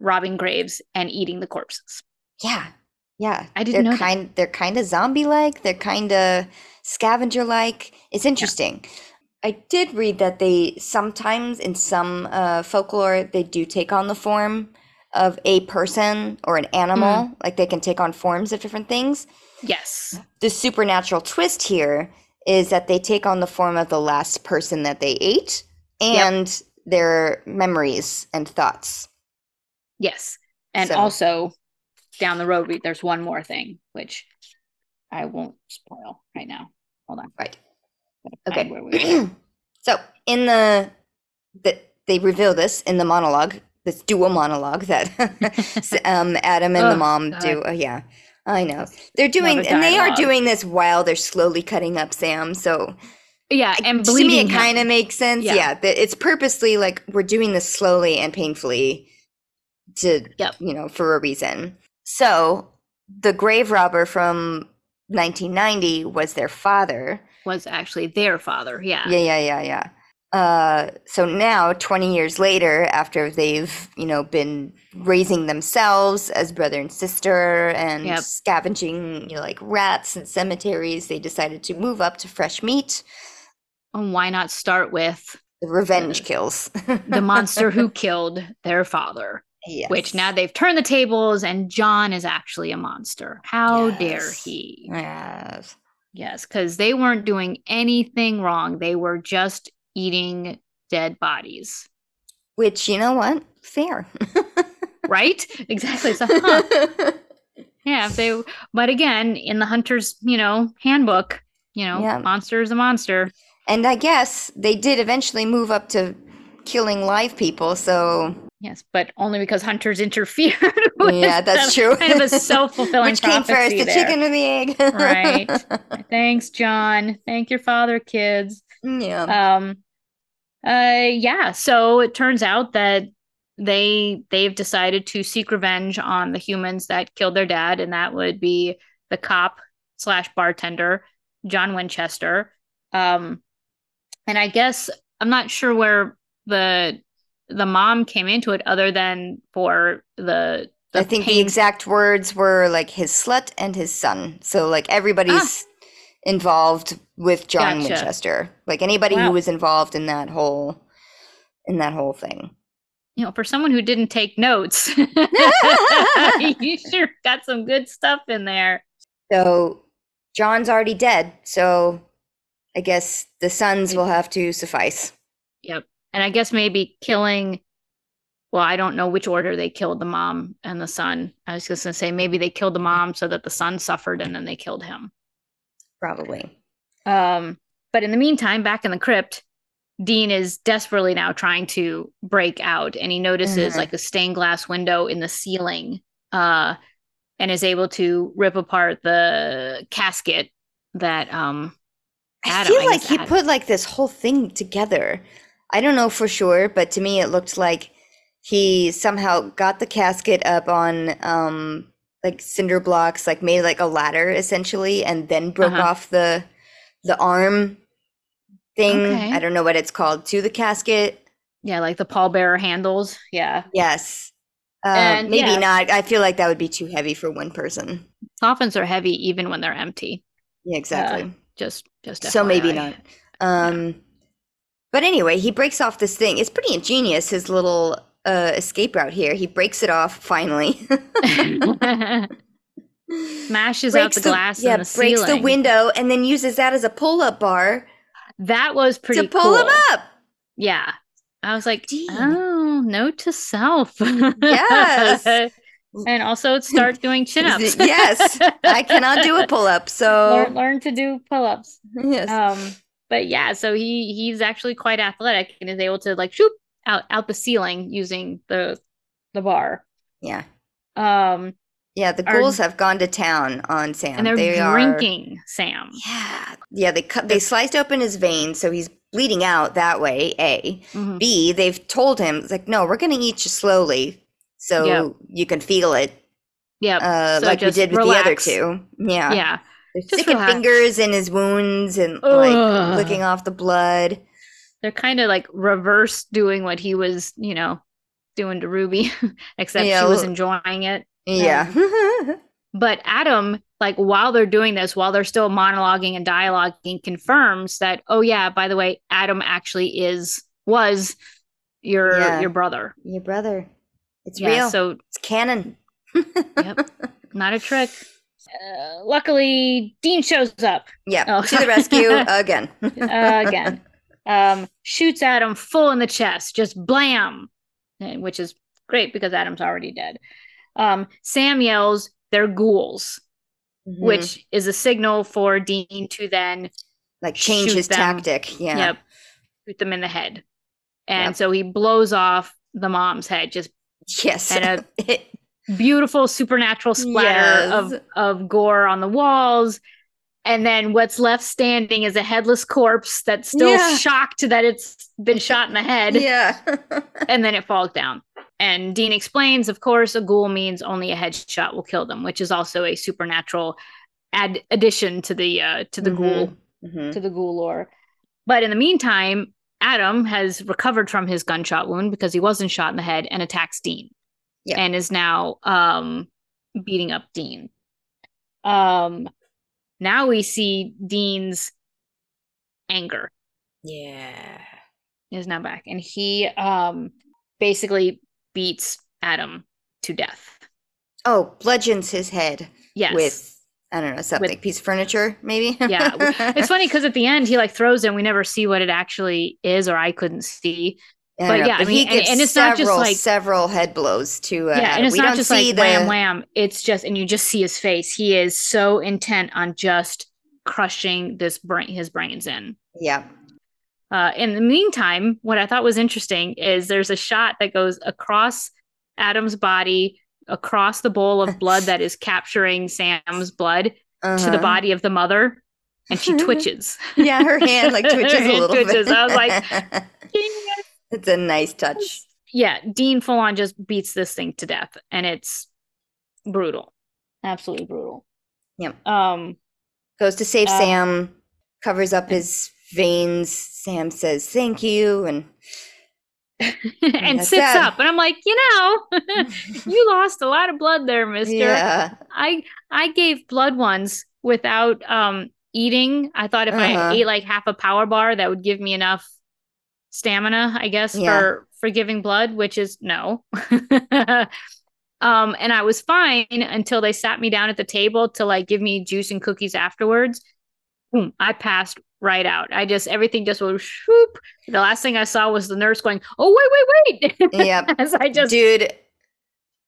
[SPEAKER 2] robbing graves and eating the corpses.
[SPEAKER 1] Yeah. Yeah.
[SPEAKER 2] I didn't
[SPEAKER 1] they're
[SPEAKER 2] know that.
[SPEAKER 1] kind they're kind of zombie like, they're kind of scavenger like. It's interesting. I did read that they sometimes in some uh, folklore they do take on the form of a person or an animal,
[SPEAKER 2] Mm.
[SPEAKER 1] like they can take on forms of different things.
[SPEAKER 2] Yes.
[SPEAKER 1] The supernatural twist here is that they take on the form of the last person that they ate and their memories and thoughts.
[SPEAKER 2] Yes. And
[SPEAKER 1] So-
[SPEAKER 2] also down the road, we, there's one more thing, which I won't spoil right now. Hold on.
[SPEAKER 1] Right. Okay.
[SPEAKER 2] we
[SPEAKER 1] so in the that they reveal this in the monologue, this dual monologue that um, Adam and the
[SPEAKER 2] Oh,
[SPEAKER 1] mom
[SPEAKER 2] God.
[SPEAKER 1] do. Uh, yeah, I know they're doing, and they are doing this while they're slowly cutting up Sam. So
[SPEAKER 2] yeah. And
[SPEAKER 1] to me, it kind of makes sense.
[SPEAKER 2] Yeah.
[SPEAKER 1] Yeah, it's purposely like we're doing this slowly and painfully to,
[SPEAKER 2] Yep.
[SPEAKER 1] you know, for a reason. So the grave robber from 1990 was their father.
[SPEAKER 2] was actually their father. Yeah.
[SPEAKER 1] Yeah, yeah, yeah, yeah. Uh, so now, 20 years later, after they've, you know, been raising themselves as brother and sister and
[SPEAKER 2] Yep.
[SPEAKER 1] scavenging, you know, like rats in cemeteries, they decided to move up to fresh meat.
[SPEAKER 2] And why not start with
[SPEAKER 1] The revenge kills.
[SPEAKER 2] the monster who killed their father?
[SPEAKER 1] Yes.
[SPEAKER 2] Which now they've turned the tables and John is actually a monster. How dare he?
[SPEAKER 1] Yes.
[SPEAKER 2] Yes, because they weren't doing anything wrong. They were just eating dead bodies.
[SPEAKER 1] Which, you know what? Fair.
[SPEAKER 2] Right? Exactly. So, huh. yeah, if they, but again, in the hunter's, you know, handbook, you know,
[SPEAKER 1] Yeah.
[SPEAKER 2] monster is a monster.
[SPEAKER 1] and I guess they did eventually move up to killing live people, so
[SPEAKER 2] Yes, but only because hunters interfered. with
[SPEAKER 1] yeah, that's
[SPEAKER 2] them.
[SPEAKER 1] true.
[SPEAKER 2] Kind of a self fulfilling
[SPEAKER 1] Which came first, the
[SPEAKER 2] there.
[SPEAKER 1] chicken or the egg?
[SPEAKER 2] Right. Thanks, John. Thank your father, kids.
[SPEAKER 1] yeah.
[SPEAKER 2] Um, uh, yeah. So it turns out that they they've decided to seek revenge on the humans that killed their dad, and that would be the cop slash bartender, John Winchester. Um, and I guess I'm not sure where the the mom came into it other than for the, the
[SPEAKER 1] I think the exact words were like his slut and his son. So like everybody's involved with John
[SPEAKER 2] Ah. Gotcha.
[SPEAKER 1] Winchester. Like anybody
[SPEAKER 2] Wow.
[SPEAKER 1] who was involved in that whole in that whole thing.
[SPEAKER 2] you know, for someone who didn't take notes, you sure got some good stuff in there.
[SPEAKER 1] So John's already dead. So I guess the sons will have to suffice.
[SPEAKER 2] Yep. And I guess maybe killing, well, I don't know which order they killed the mom and the son. I was just going to say maybe they killed the mom so that the son suffered and then they killed him.
[SPEAKER 1] Probably.
[SPEAKER 2] Um, but in the meantime, back in the crypt, Dean is desperately now trying to break out and he notices
[SPEAKER 1] Mhm.
[SPEAKER 2] like a stained glass window in the ceiling uh, and is able to rip apart the casket that um
[SPEAKER 1] I feel
[SPEAKER 2] I
[SPEAKER 1] like he
[SPEAKER 2] Adam.
[SPEAKER 1] put like this whole thing together. I don't know for sure, but to me it looked like he somehow got the casket up on um like cinder blocks, like made like a ladder essentially, and then broke
[SPEAKER 2] Uh-huh.
[SPEAKER 1] off the the arm thing.
[SPEAKER 2] Okay.
[SPEAKER 1] I don't know what it's called to the casket.
[SPEAKER 2] yeah, like the pallbearer handles. Yeah.
[SPEAKER 1] Yes. Uh,
[SPEAKER 2] And,
[SPEAKER 1] maybe
[SPEAKER 2] yeah.
[SPEAKER 1] not. I feel like that would be too heavy for one person.
[SPEAKER 2] Coffins are heavy even when they're empty.
[SPEAKER 1] Yeah, exactly.
[SPEAKER 2] Just just
[SPEAKER 1] so maybe not. Um, but anyway, he breaks off this thing. It's pretty ingenious. His little uh, escape route here. He breaks it off finally.
[SPEAKER 2] Smashes out
[SPEAKER 1] Breaks
[SPEAKER 2] the glass
[SPEAKER 1] yeah,
[SPEAKER 2] the
[SPEAKER 1] breaks the window, and then uses that as a pull-up bar
[SPEAKER 2] That was pretty
[SPEAKER 1] to pull
[SPEAKER 2] cool.
[SPEAKER 1] him up.
[SPEAKER 2] Yeah. I was like,
[SPEAKER 1] Dean.
[SPEAKER 2] oh, note to self.
[SPEAKER 1] Yes.
[SPEAKER 2] and also start doing chin ups.
[SPEAKER 1] yes, I cannot do a pull-up, so
[SPEAKER 2] learn, learn to do pull ups.
[SPEAKER 1] yes.
[SPEAKER 2] Um, but yeah, so he he's actually quite athletic and is able to like shoot out out the ceiling using the the bar.
[SPEAKER 1] yeah,
[SPEAKER 2] Um,
[SPEAKER 1] yeah. The
[SPEAKER 2] Are-
[SPEAKER 1] ghouls have gone to town on Sam.
[SPEAKER 2] and they're
[SPEAKER 1] they are
[SPEAKER 2] drinking Sam.
[SPEAKER 1] Yeah, yeah. They cut. They sliced open his veins, so he's bleeding out that way. A.
[SPEAKER 2] Mhm.
[SPEAKER 1] B. They've told him it's like, no, we're gonna eat you slowly, so
[SPEAKER 2] Yep.
[SPEAKER 1] you can feel it,
[SPEAKER 2] Yeah,
[SPEAKER 1] uh,
[SPEAKER 2] So
[SPEAKER 1] like we did with the other two. Yeah.
[SPEAKER 2] yeah.
[SPEAKER 1] They're sticking fingers in his wounds and like
[SPEAKER 2] Ugh.
[SPEAKER 1] licking off the blood.
[SPEAKER 2] They're kind of like reverse doing what he was, you know, doing to Ruby, except
[SPEAKER 1] Yeah,
[SPEAKER 2] she was enjoying it.
[SPEAKER 1] Yeah.
[SPEAKER 2] Um, but Adam, like while they're doing this, while they're still monologuing and dialoguing, confirms that, oh yeah, by the way, Adam actually is was your
[SPEAKER 1] Yeah.
[SPEAKER 2] your brother.
[SPEAKER 1] Your brother. It's
[SPEAKER 2] yeah,
[SPEAKER 1] real.
[SPEAKER 2] so
[SPEAKER 1] it's canon.
[SPEAKER 2] Yep. not a trick. Uh, luckily, Dean shows up
[SPEAKER 1] Yeah.
[SPEAKER 2] Oh.
[SPEAKER 1] To the rescue again.
[SPEAKER 2] uh, again. Um, shoots Adam full in the chest, just blam, eh, which is great because Adam's already dead. Um, Sam yells, "They're ghouls,"
[SPEAKER 1] Mhm.
[SPEAKER 2] which is a signal for Dean to then
[SPEAKER 1] like change his
[SPEAKER 2] them.
[SPEAKER 1] tactic. Yeah.
[SPEAKER 2] Yep. Shoot them in the head. And
[SPEAKER 1] Yep.
[SPEAKER 2] so he blows off the mom's head, just
[SPEAKER 1] Yes.
[SPEAKER 2] And beautiful supernatural splatter of,
[SPEAKER 1] Yes.
[SPEAKER 2] of gore on the walls. And then what's left standing is a headless corpse that's still
[SPEAKER 1] Yeah.
[SPEAKER 2] shocked that it's been shot in the head.
[SPEAKER 1] yeah.
[SPEAKER 2] And then it falls down. And Dean explains, of course, a ghoul means only a headshot will kill them, which is also a supernatural add addition to the uh, to the
[SPEAKER 1] Mhm.
[SPEAKER 2] ghoul
[SPEAKER 1] Mhm.
[SPEAKER 2] to the ghoul lore. But in the meantime, Adam has recovered from his gunshot wound because he wasn't shot in the head and attacks Dean.
[SPEAKER 1] Yeah.
[SPEAKER 2] And is now um beating up Dean. Um now we see Dean's anger
[SPEAKER 1] Yeah.
[SPEAKER 2] is now back. And he um basically beats Adam to death.
[SPEAKER 1] Oh, bludgeons his head
[SPEAKER 2] Yes.
[SPEAKER 1] with I don't know something piece of furniture maybe.
[SPEAKER 2] Yeah, it's funny because at the end he like throws it and we never see what it actually is, or I couldn't see.
[SPEAKER 1] I
[SPEAKER 2] but yeah, I mean,
[SPEAKER 1] he
[SPEAKER 2] and-
[SPEAKER 1] gets
[SPEAKER 2] and it's not just
[SPEAKER 1] several,
[SPEAKER 2] like-
[SPEAKER 1] several head blows to. Uh,
[SPEAKER 2] yeah, and it's
[SPEAKER 1] we
[SPEAKER 2] not just like
[SPEAKER 1] the
[SPEAKER 2] wham wham. It's just, and you just see his face. He is so intent on just crushing this brain, his brains in.
[SPEAKER 1] yeah.
[SPEAKER 2] Uh, in the meantime, what I thought was interesting is there's a shot that goes across Adam's body, across the bowl of blood that is capturing Sam's blood to the
[SPEAKER 1] Uh-huh.
[SPEAKER 2] body of the mother, and she twitches.
[SPEAKER 1] Yeah, her hand like twitches a little
[SPEAKER 2] twitches.
[SPEAKER 1] bit.
[SPEAKER 2] I was like,
[SPEAKER 1] it's a nice touch.
[SPEAKER 2] yeah, Dean full on just beats this thing to death, and it's brutal, absolutely brutal.
[SPEAKER 1] Yep.
[SPEAKER 2] Um,
[SPEAKER 1] Goes to save
[SPEAKER 2] Uh,
[SPEAKER 1] Sam, covers up his veins. Sam says thank you, and
[SPEAKER 2] and
[SPEAKER 1] That's
[SPEAKER 2] sits
[SPEAKER 1] sad.
[SPEAKER 2] up. And I'm like, you know, you lost a lot of blood there, mister.
[SPEAKER 1] Yeah.
[SPEAKER 2] I I gave blood once without um eating. I thought if
[SPEAKER 1] Uh-huh.
[SPEAKER 2] I ate like half a power bar, that would give me enough stamina, I guess,
[SPEAKER 1] Yeah.
[SPEAKER 2] for for giving blood, which is no. um, and I was fine until they sat me down at the table to like give me juice and cookies afterwards. Boom, I passed right out. I just everything just was whoop. The last thing I saw was the nurse going, "Oh wait, wait, wait!"
[SPEAKER 1] Yep.
[SPEAKER 2] As I just
[SPEAKER 1] dude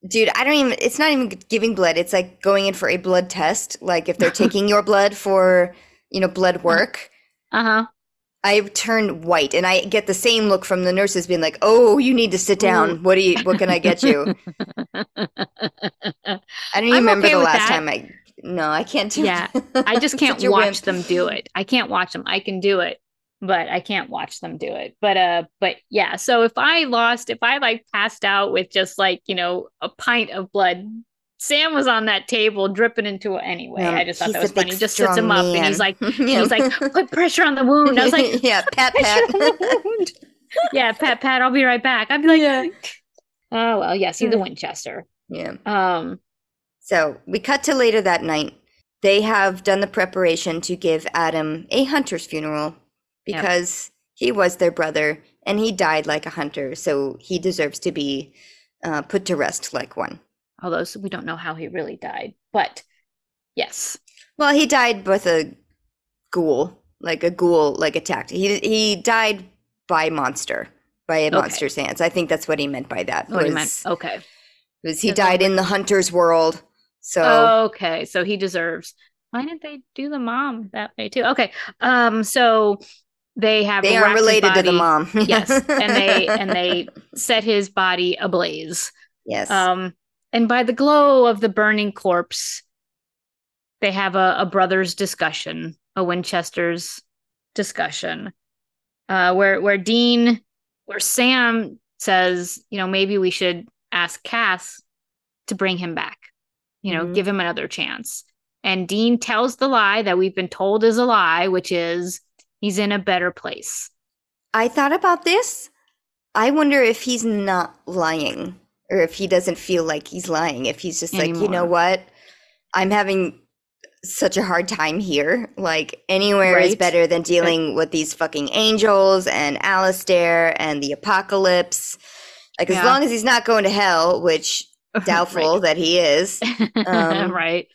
[SPEAKER 1] dude i don't even it's not even giving blood it's like going in for a blood test like if they're taking your blood for you know blood work
[SPEAKER 2] uh huh.
[SPEAKER 1] I turn white and i get the same look from the nurses being like oh you need to sit down what do you what can i get you i don't even remember
[SPEAKER 2] okay
[SPEAKER 1] the last
[SPEAKER 2] that.
[SPEAKER 1] time i no i can't do
[SPEAKER 2] Yeah. I just can't watch them do it. I can't watch them. I can do it, but I can't watch them do it. But uh but yeah, so if I lost, if I like passed out with just like, you know, a pint of blood, Sam was on that table dripping into it anyway.
[SPEAKER 1] Um,
[SPEAKER 2] I just thought that was funny. He just sits him up and he's like
[SPEAKER 1] Yeah.
[SPEAKER 2] he's like, put pressure on the wound. I was like,
[SPEAKER 1] yeah pat pat
[SPEAKER 2] on the wound. Yeah, pat pat, I'll be right back. I'd be like,
[SPEAKER 1] Yeah.
[SPEAKER 2] Oh well, yeah, see the Winchester.
[SPEAKER 1] yeah
[SPEAKER 2] Um
[SPEAKER 1] So we cut to later that night. They have done the preparation to give Adam a hunter's funeral because he was their brother and he died like a hunter. So he deserves to be uh, put to rest like one.
[SPEAKER 2] Although we don't know how he really died. But yes.
[SPEAKER 1] Well, he died with a ghoul, like a ghoul, like attacked. He he died by monster, by a
[SPEAKER 2] Okay.
[SPEAKER 1] monster's hands. I think that's what he meant by that.
[SPEAKER 2] What he meant. Okay.
[SPEAKER 1] was he
[SPEAKER 2] Yeah,
[SPEAKER 1] died in the hunter's world. So
[SPEAKER 2] Okay, so he deserves. Why didn't they do the mom that way too? Okay, um, so they have
[SPEAKER 1] they are related to the mom.
[SPEAKER 2] Yes, and they and they set his body ablaze.
[SPEAKER 1] yes.
[SPEAKER 2] Um, and by the glow of the burning corpse, they have a, a brothers' discussion, a Winchester's discussion, uh, where where Dean, where Sam says, you know, maybe we should ask Cass to bring him back, you know,
[SPEAKER 1] Mhm.
[SPEAKER 2] give him another chance. And Dean tells the lie that we've been told is a lie, which is he's in a better place.
[SPEAKER 1] I thought about this. I wonder if he's not lying or if he doesn't feel like he's lying. If he's just like, you know what? I'm having such a hard time here. Like, anywhere is better than dealing with these fucking angels and Alastair and the apocalypse. Like, as long as he's not going to hell, which doubtful that he is, Um,
[SPEAKER 2] right.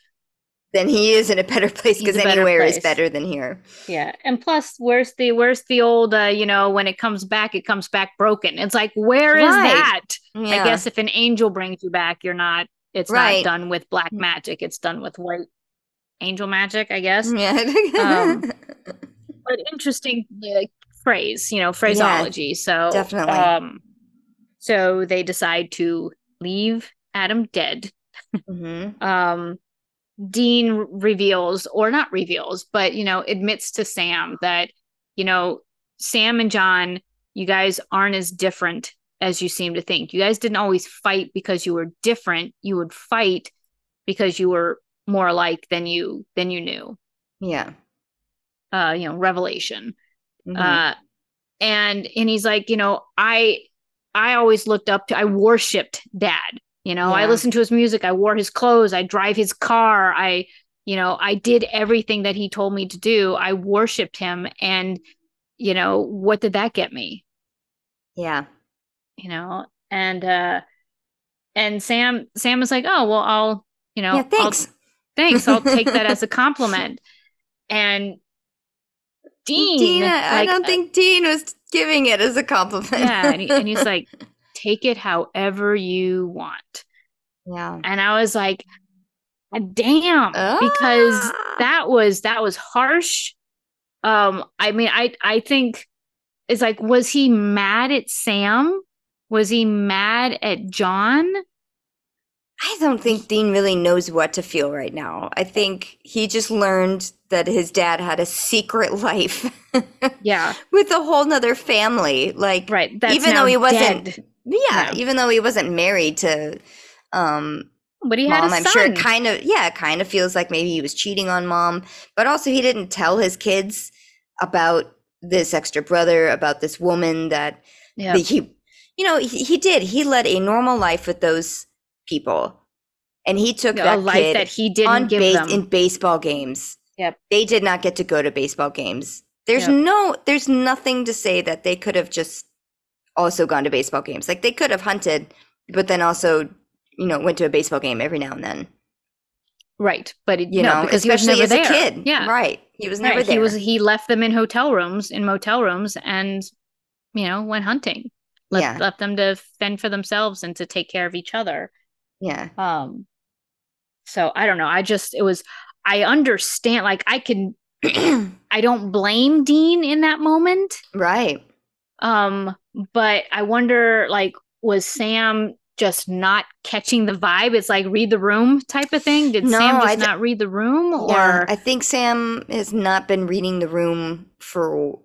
[SPEAKER 1] Then he is in a better place because anywhere is better than here.
[SPEAKER 2] Yeah, and plus, where's the where's the old uh, you know when it comes back, it comes back broken. It's like where is
[SPEAKER 1] Right.
[SPEAKER 2] that?
[SPEAKER 1] Yeah.
[SPEAKER 2] I guess if an angel brings you back, you're not. It's
[SPEAKER 1] Right.
[SPEAKER 2] not done with black magic. It's done with white angel magic, I guess.
[SPEAKER 1] Yeah.
[SPEAKER 2] Um, But interesting uh, phrase, you know, phraseology. so
[SPEAKER 1] definitely.
[SPEAKER 2] Um, so they decide to leave Adam dead.
[SPEAKER 1] Mhm.
[SPEAKER 2] um Dean reveals or not reveals but you know admits to Sam that you know Sam and John you guys aren't as different as you seem to think. You guys didn't always fight because you were different. You would fight because you were more alike than you than you knew.
[SPEAKER 1] Yeah.
[SPEAKER 2] uh you know revelation.
[SPEAKER 1] Mhm.
[SPEAKER 2] uh and and he's like you know i i always looked up to i worshiped dad you know i listened to his music i wore his clothes i drive his car i you know i did everything that he told me to do i worshiped him and you know what did that get me
[SPEAKER 1] yeah.
[SPEAKER 2] you know and uh and sam sam was like oh well i'll you know
[SPEAKER 1] Yeah.
[SPEAKER 2] I'll-
[SPEAKER 1] Thanks.
[SPEAKER 2] thanks i'll take that as a compliment and dean,
[SPEAKER 1] Dean, I, I don't think Dean was giving it as a compliment.
[SPEAKER 2] yeah and, he, and he's like take it however you want
[SPEAKER 1] yeah.
[SPEAKER 2] and i was like damn because
[SPEAKER 1] Ah.
[SPEAKER 2] that was that was harsh um i mean i i think it's like was he mad at sam was he mad at john
[SPEAKER 1] I don't think Dean really knows what to feel right now. I think he just learned that his dad had a secret life
[SPEAKER 2] yeah
[SPEAKER 1] with a whole nother family. Like,
[SPEAKER 2] right that's
[SPEAKER 1] even though he wasn't,
[SPEAKER 2] dead.
[SPEAKER 1] Yeah,
[SPEAKER 2] Yeah.
[SPEAKER 1] even though he wasn't married to um
[SPEAKER 2] but he had
[SPEAKER 1] mom,
[SPEAKER 2] a
[SPEAKER 1] I'm
[SPEAKER 2] son
[SPEAKER 1] sure it kind of, yeah, it kind of feels like maybe he was cheating on mom, but also he didn't tell his kids about this extra brother, about this woman that
[SPEAKER 2] yeah
[SPEAKER 1] he you know, he, he did. He led a normal life with those people, and he took
[SPEAKER 2] a
[SPEAKER 1] that
[SPEAKER 2] life
[SPEAKER 1] kid
[SPEAKER 2] that he didn't
[SPEAKER 1] on
[SPEAKER 2] give
[SPEAKER 1] base
[SPEAKER 2] them.
[SPEAKER 1] in baseball games.
[SPEAKER 2] Yep.
[SPEAKER 1] They did not get to go to baseball games. There's
[SPEAKER 2] Yep.
[SPEAKER 1] no there's nothing to say that they could have just also gone to baseball games. Like they could have hunted, but then also, you know, went to a baseball game every now and then.
[SPEAKER 2] right, but it,
[SPEAKER 1] You
[SPEAKER 2] no,
[SPEAKER 1] know,
[SPEAKER 2] because he was never
[SPEAKER 1] as
[SPEAKER 2] there.
[SPEAKER 1] a kid.
[SPEAKER 2] Yeah,
[SPEAKER 1] Right. He was
[SPEAKER 2] Right,
[SPEAKER 1] never there.
[SPEAKER 2] He was he left them in hotel rooms, in motel rooms, and you know went hunting. Left,
[SPEAKER 1] Yeah.
[SPEAKER 2] left them to fend for themselves and to take care of each other.
[SPEAKER 1] yeah.
[SPEAKER 2] Um, so I don't know. I just it was. I understand. Like I can. I don't blame Dean in that moment.
[SPEAKER 1] right.
[SPEAKER 2] Um, but I wonder, like, was Sam just not catching the vibe? It's like read the room type of thing. Did
[SPEAKER 1] No,
[SPEAKER 2] Sam just
[SPEAKER 1] th-
[SPEAKER 2] not read the room, or
[SPEAKER 1] Yeah, I think Sam has not been reading the room for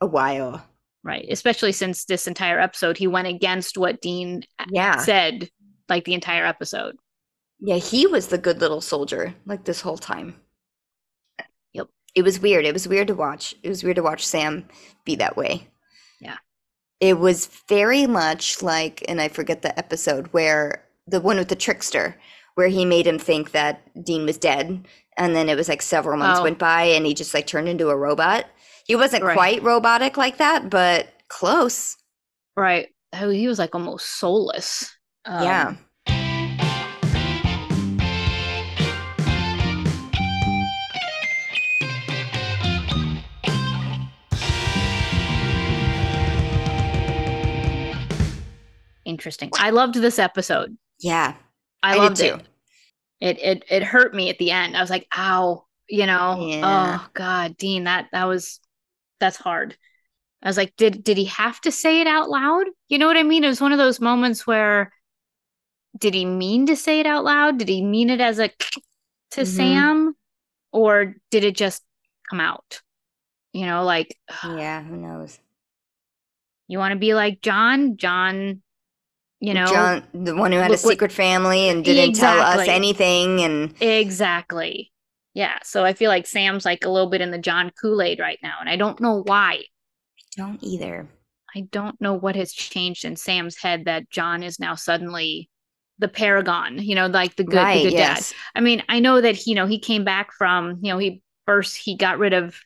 [SPEAKER 1] a while.
[SPEAKER 2] right? Especially since this entire episode, he went against what Dean
[SPEAKER 1] Yeah.
[SPEAKER 2] said, like the entire episode.
[SPEAKER 1] Yeah, he was the good little soldier like this whole time.
[SPEAKER 2] Yep.
[SPEAKER 1] It was weird. It was weird to watch. It was weird to watch Sam be that way. It was very much like, and I forget the episode where the one with the trickster, where he made him think that Dean was dead. And then it was like several months
[SPEAKER 2] Oh.
[SPEAKER 1] went by and he just like turned into a robot. He wasn't
[SPEAKER 2] Right.
[SPEAKER 1] quite robotic like that, but close.
[SPEAKER 2] Right? Oh, he was like almost soulless. Um,
[SPEAKER 1] yeah.
[SPEAKER 2] Interesting. I loved this episode.
[SPEAKER 1] Yeah.
[SPEAKER 2] I,
[SPEAKER 1] I
[SPEAKER 2] loved it. It it it hurt me at the end. I was like, ow, you know.
[SPEAKER 1] Yeah.
[SPEAKER 2] Oh God, Dean, that that was that's hard. I was like, did did he have to say it out loud? You know what I mean? It was one of those moments where did he mean to say it out loud? Did he mean it as a to
[SPEAKER 1] Mhm.
[SPEAKER 2] Sam? Or did it just come out? You know, like
[SPEAKER 1] Yeah. Who knows?
[SPEAKER 2] you want to be like John? John, you know,
[SPEAKER 1] John, the one who had a
[SPEAKER 2] what-
[SPEAKER 1] secret family and didn't tell us anything, and
[SPEAKER 2] Exactly. Yeah. So I feel like Sam's like a little bit in the John Kool Aid right now. And I don't know why.
[SPEAKER 1] I don't either.
[SPEAKER 2] I don't know what has changed in Sam's head that John is now suddenly the paragon, you know, like the good,
[SPEAKER 1] right?
[SPEAKER 2] the good
[SPEAKER 1] yes.
[SPEAKER 2] dad. I mean, I know that, you know, he came back from, you know, he first, he got rid of,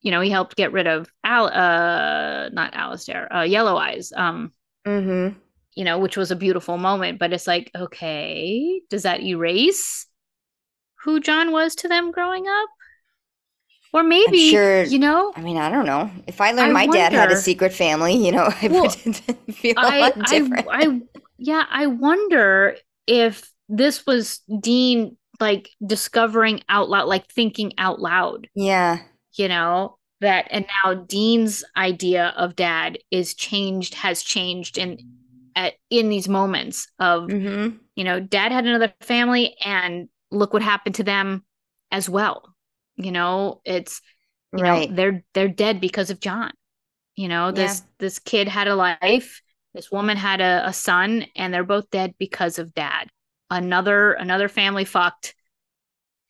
[SPEAKER 2] you know, he helped get rid of Al, uh, not Alastair, uh, Yellow Eyes, um,
[SPEAKER 1] Mm-hmm.
[SPEAKER 2] You know, which was a beautiful moment. But it's like, okay, does that erase who John was to them growing up? Or maybe,
[SPEAKER 1] sure-
[SPEAKER 2] you know,
[SPEAKER 1] I mean, I don't know. If I learned
[SPEAKER 2] I
[SPEAKER 1] my dad had a secret family, you know, I
[SPEAKER 2] Well,
[SPEAKER 1] would feel a
[SPEAKER 2] I,
[SPEAKER 1] lot different.
[SPEAKER 2] I, yeah, I wonder if this was Dean like discovering out loud, like thinking out loud,
[SPEAKER 1] yeah.
[SPEAKER 2] you know, that, and now Dean's idea of dad is changed, has changed in, at, in these moments of,
[SPEAKER 1] Mm-hmm.
[SPEAKER 2] you know, dad had another family and look what happened to them as well. You know, it's, you
[SPEAKER 1] Right.
[SPEAKER 2] know, they're, they're dead because of John. You know, this, this kid had a life. This woman had a, a son and they're both dead because of dad. Another, another family fucked,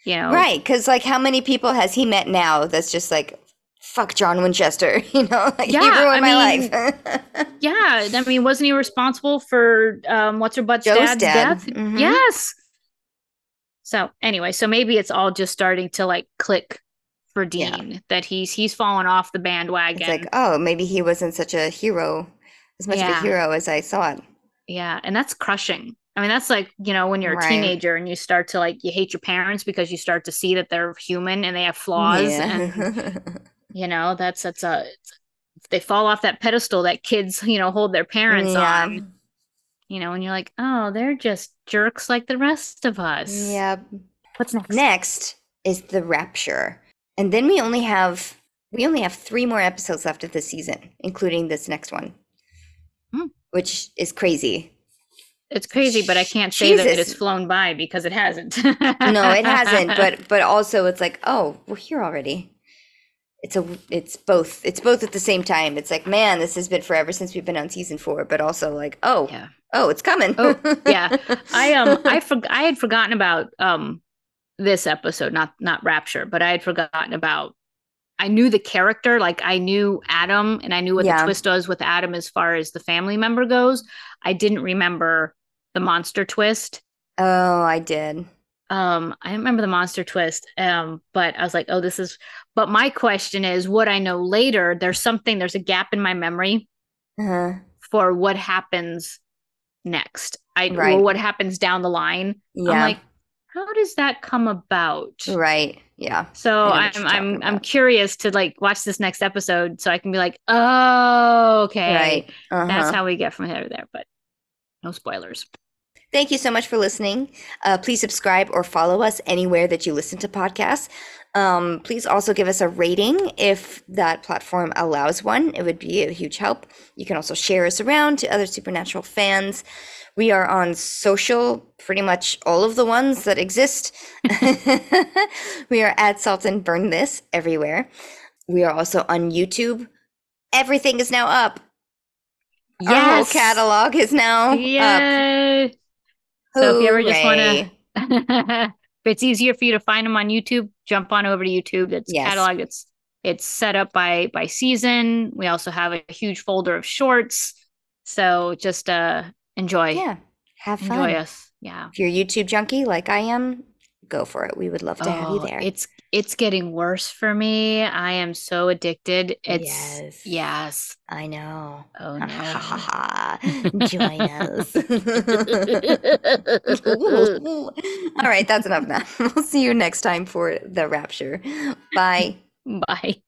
[SPEAKER 2] you know,
[SPEAKER 1] Right. Because, like, how many people has he met now that's just like, fuck John Winchester? You know, like, he
[SPEAKER 2] Yeah,
[SPEAKER 1] ruined
[SPEAKER 2] I
[SPEAKER 1] my
[SPEAKER 2] mean,
[SPEAKER 1] life.
[SPEAKER 2] Yeah, I mean, wasn't he responsible for um what's her butt's dad's
[SPEAKER 1] dad.
[SPEAKER 2] death?
[SPEAKER 1] Mhm.
[SPEAKER 2] Yes. So anyway, so maybe it's all just starting to like click for
[SPEAKER 1] Yeah.
[SPEAKER 2] Dean that he's he's fallen off the bandwagon.
[SPEAKER 1] it's like, oh, maybe he wasn't such a hero, as much of a hero as I thought.
[SPEAKER 2] yeah, and that's crushing. I mean, that's like you know when you're a
[SPEAKER 1] Right.
[SPEAKER 2] teenager and you start to like you hate your parents because you start to see that they're human and they have flaws, and
[SPEAKER 1] Yeah.
[SPEAKER 2] you know that's that's a it's, they fall off that pedestal that kids you know hold their parents
[SPEAKER 1] Yeah.
[SPEAKER 2] on. You know, and you're like, oh, they're just jerks like the rest of us.
[SPEAKER 1] yeah.
[SPEAKER 2] What's next?
[SPEAKER 1] Next is the Rapture, and then we only have we only have three more episodes left of this season, including this next one,
[SPEAKER 2] Hmm.
[SPEAKER 1] which is crazy.
[SPEAKER 2] It's crazy, but I can't say that it
[SPEAKER 1] Jesus.
[SPEAKER 2] has flown by because it hasn't.
[SPEAKER 1] no, it hasn't. But but also it's like, oh, we're here already. It's a it's both. It's both at the same time. It's like, man, this has been forever since we've been on season four, but also like, oh,
[SPEAKER 2] yeah,
[SPEAKER 1] oh, it's coming.
[SPEAKER 2] Oh, yeah. I um I for, I had forgotten about um this episode, not not Rapture, but I had forgotten about. I knew the character, like I knew Adam and I knew what
[SPEAKER 1] Yeah.
[SPEAKER 2] the twist was with Adam as far as the family member goes. I didn't remember the monster twist.
[SPEAKER 1] Oh, I did.
[SPEAKER 2] Um, I remember the monster twist. Um, but I was like, oh, this is but my question is what I know later, there's something, there's a gap in my memory
[SPEAKER 1] Uh-huh.
[SPEAKER 2] for what happens next. I
[SPEAKER 1] Right.
[SPEAKER 2] what happens down the line.
[SPEAKER 1] Yeah.
[SPEAKER 2] I'm like, how does that come about?
[SPEAKER 1] right. Yeah.
[SPEAKER 2] So I'm I'm
[SPEAKER 1] talking
[SPEAKER 2] I'm curious to like watch this next episode so I can be like, oh, okay,
[SPEAKER 1] Right. Uh-huh.
[SPEAKER 2] that's how we get from here to there. But no spoilers.
[SPEAKER 1] Thank you so much for listening. Uh, please subscribe or follow us anywhere that you listen to podcasts. Um, please also give us a rating if that platform allows one. It would be a huge help. You can also share us around to other Supernatural fans. We are on social, pretty much all of the ones that exist. we are at Salt and Burn This everywhere. We are also on YouTube. Everything is now up. Our whole catalog is now up.
[SPEAKER 2] Yeah. So if you ever just wanna if it's easier for you to find them on YouTube, jump on over to YouTube. It's
[SPEAKER 1] Yes.
[SPEAKER 2] catalog. It's it's set up by by season. We also have a huge folder of shorts. So just uh enjoy.
[SPEAKER 1] Yeah, have fun.
[SPEAKER 2] enjoy us. Yeah.
[SPEAKER 1] If you're a YouTube junkie like I am, go for it. We would love to have you
[SPEAKER 2] Oh,
[SPEAKER 1] there.
[SPEAKER 2] It's it's getting worse for me. I am so addicted. It's
[SPEAKER 1] Yes.
[SPEAKER 2] yes.
[SPEAKER 1] I know.
[SPEAKER 2] Oh no.
[SPEAKER 1] Join us. All right, that's enough now. We'll see you next time for the rapture. Bye.
[SPEAKER 2] Bye.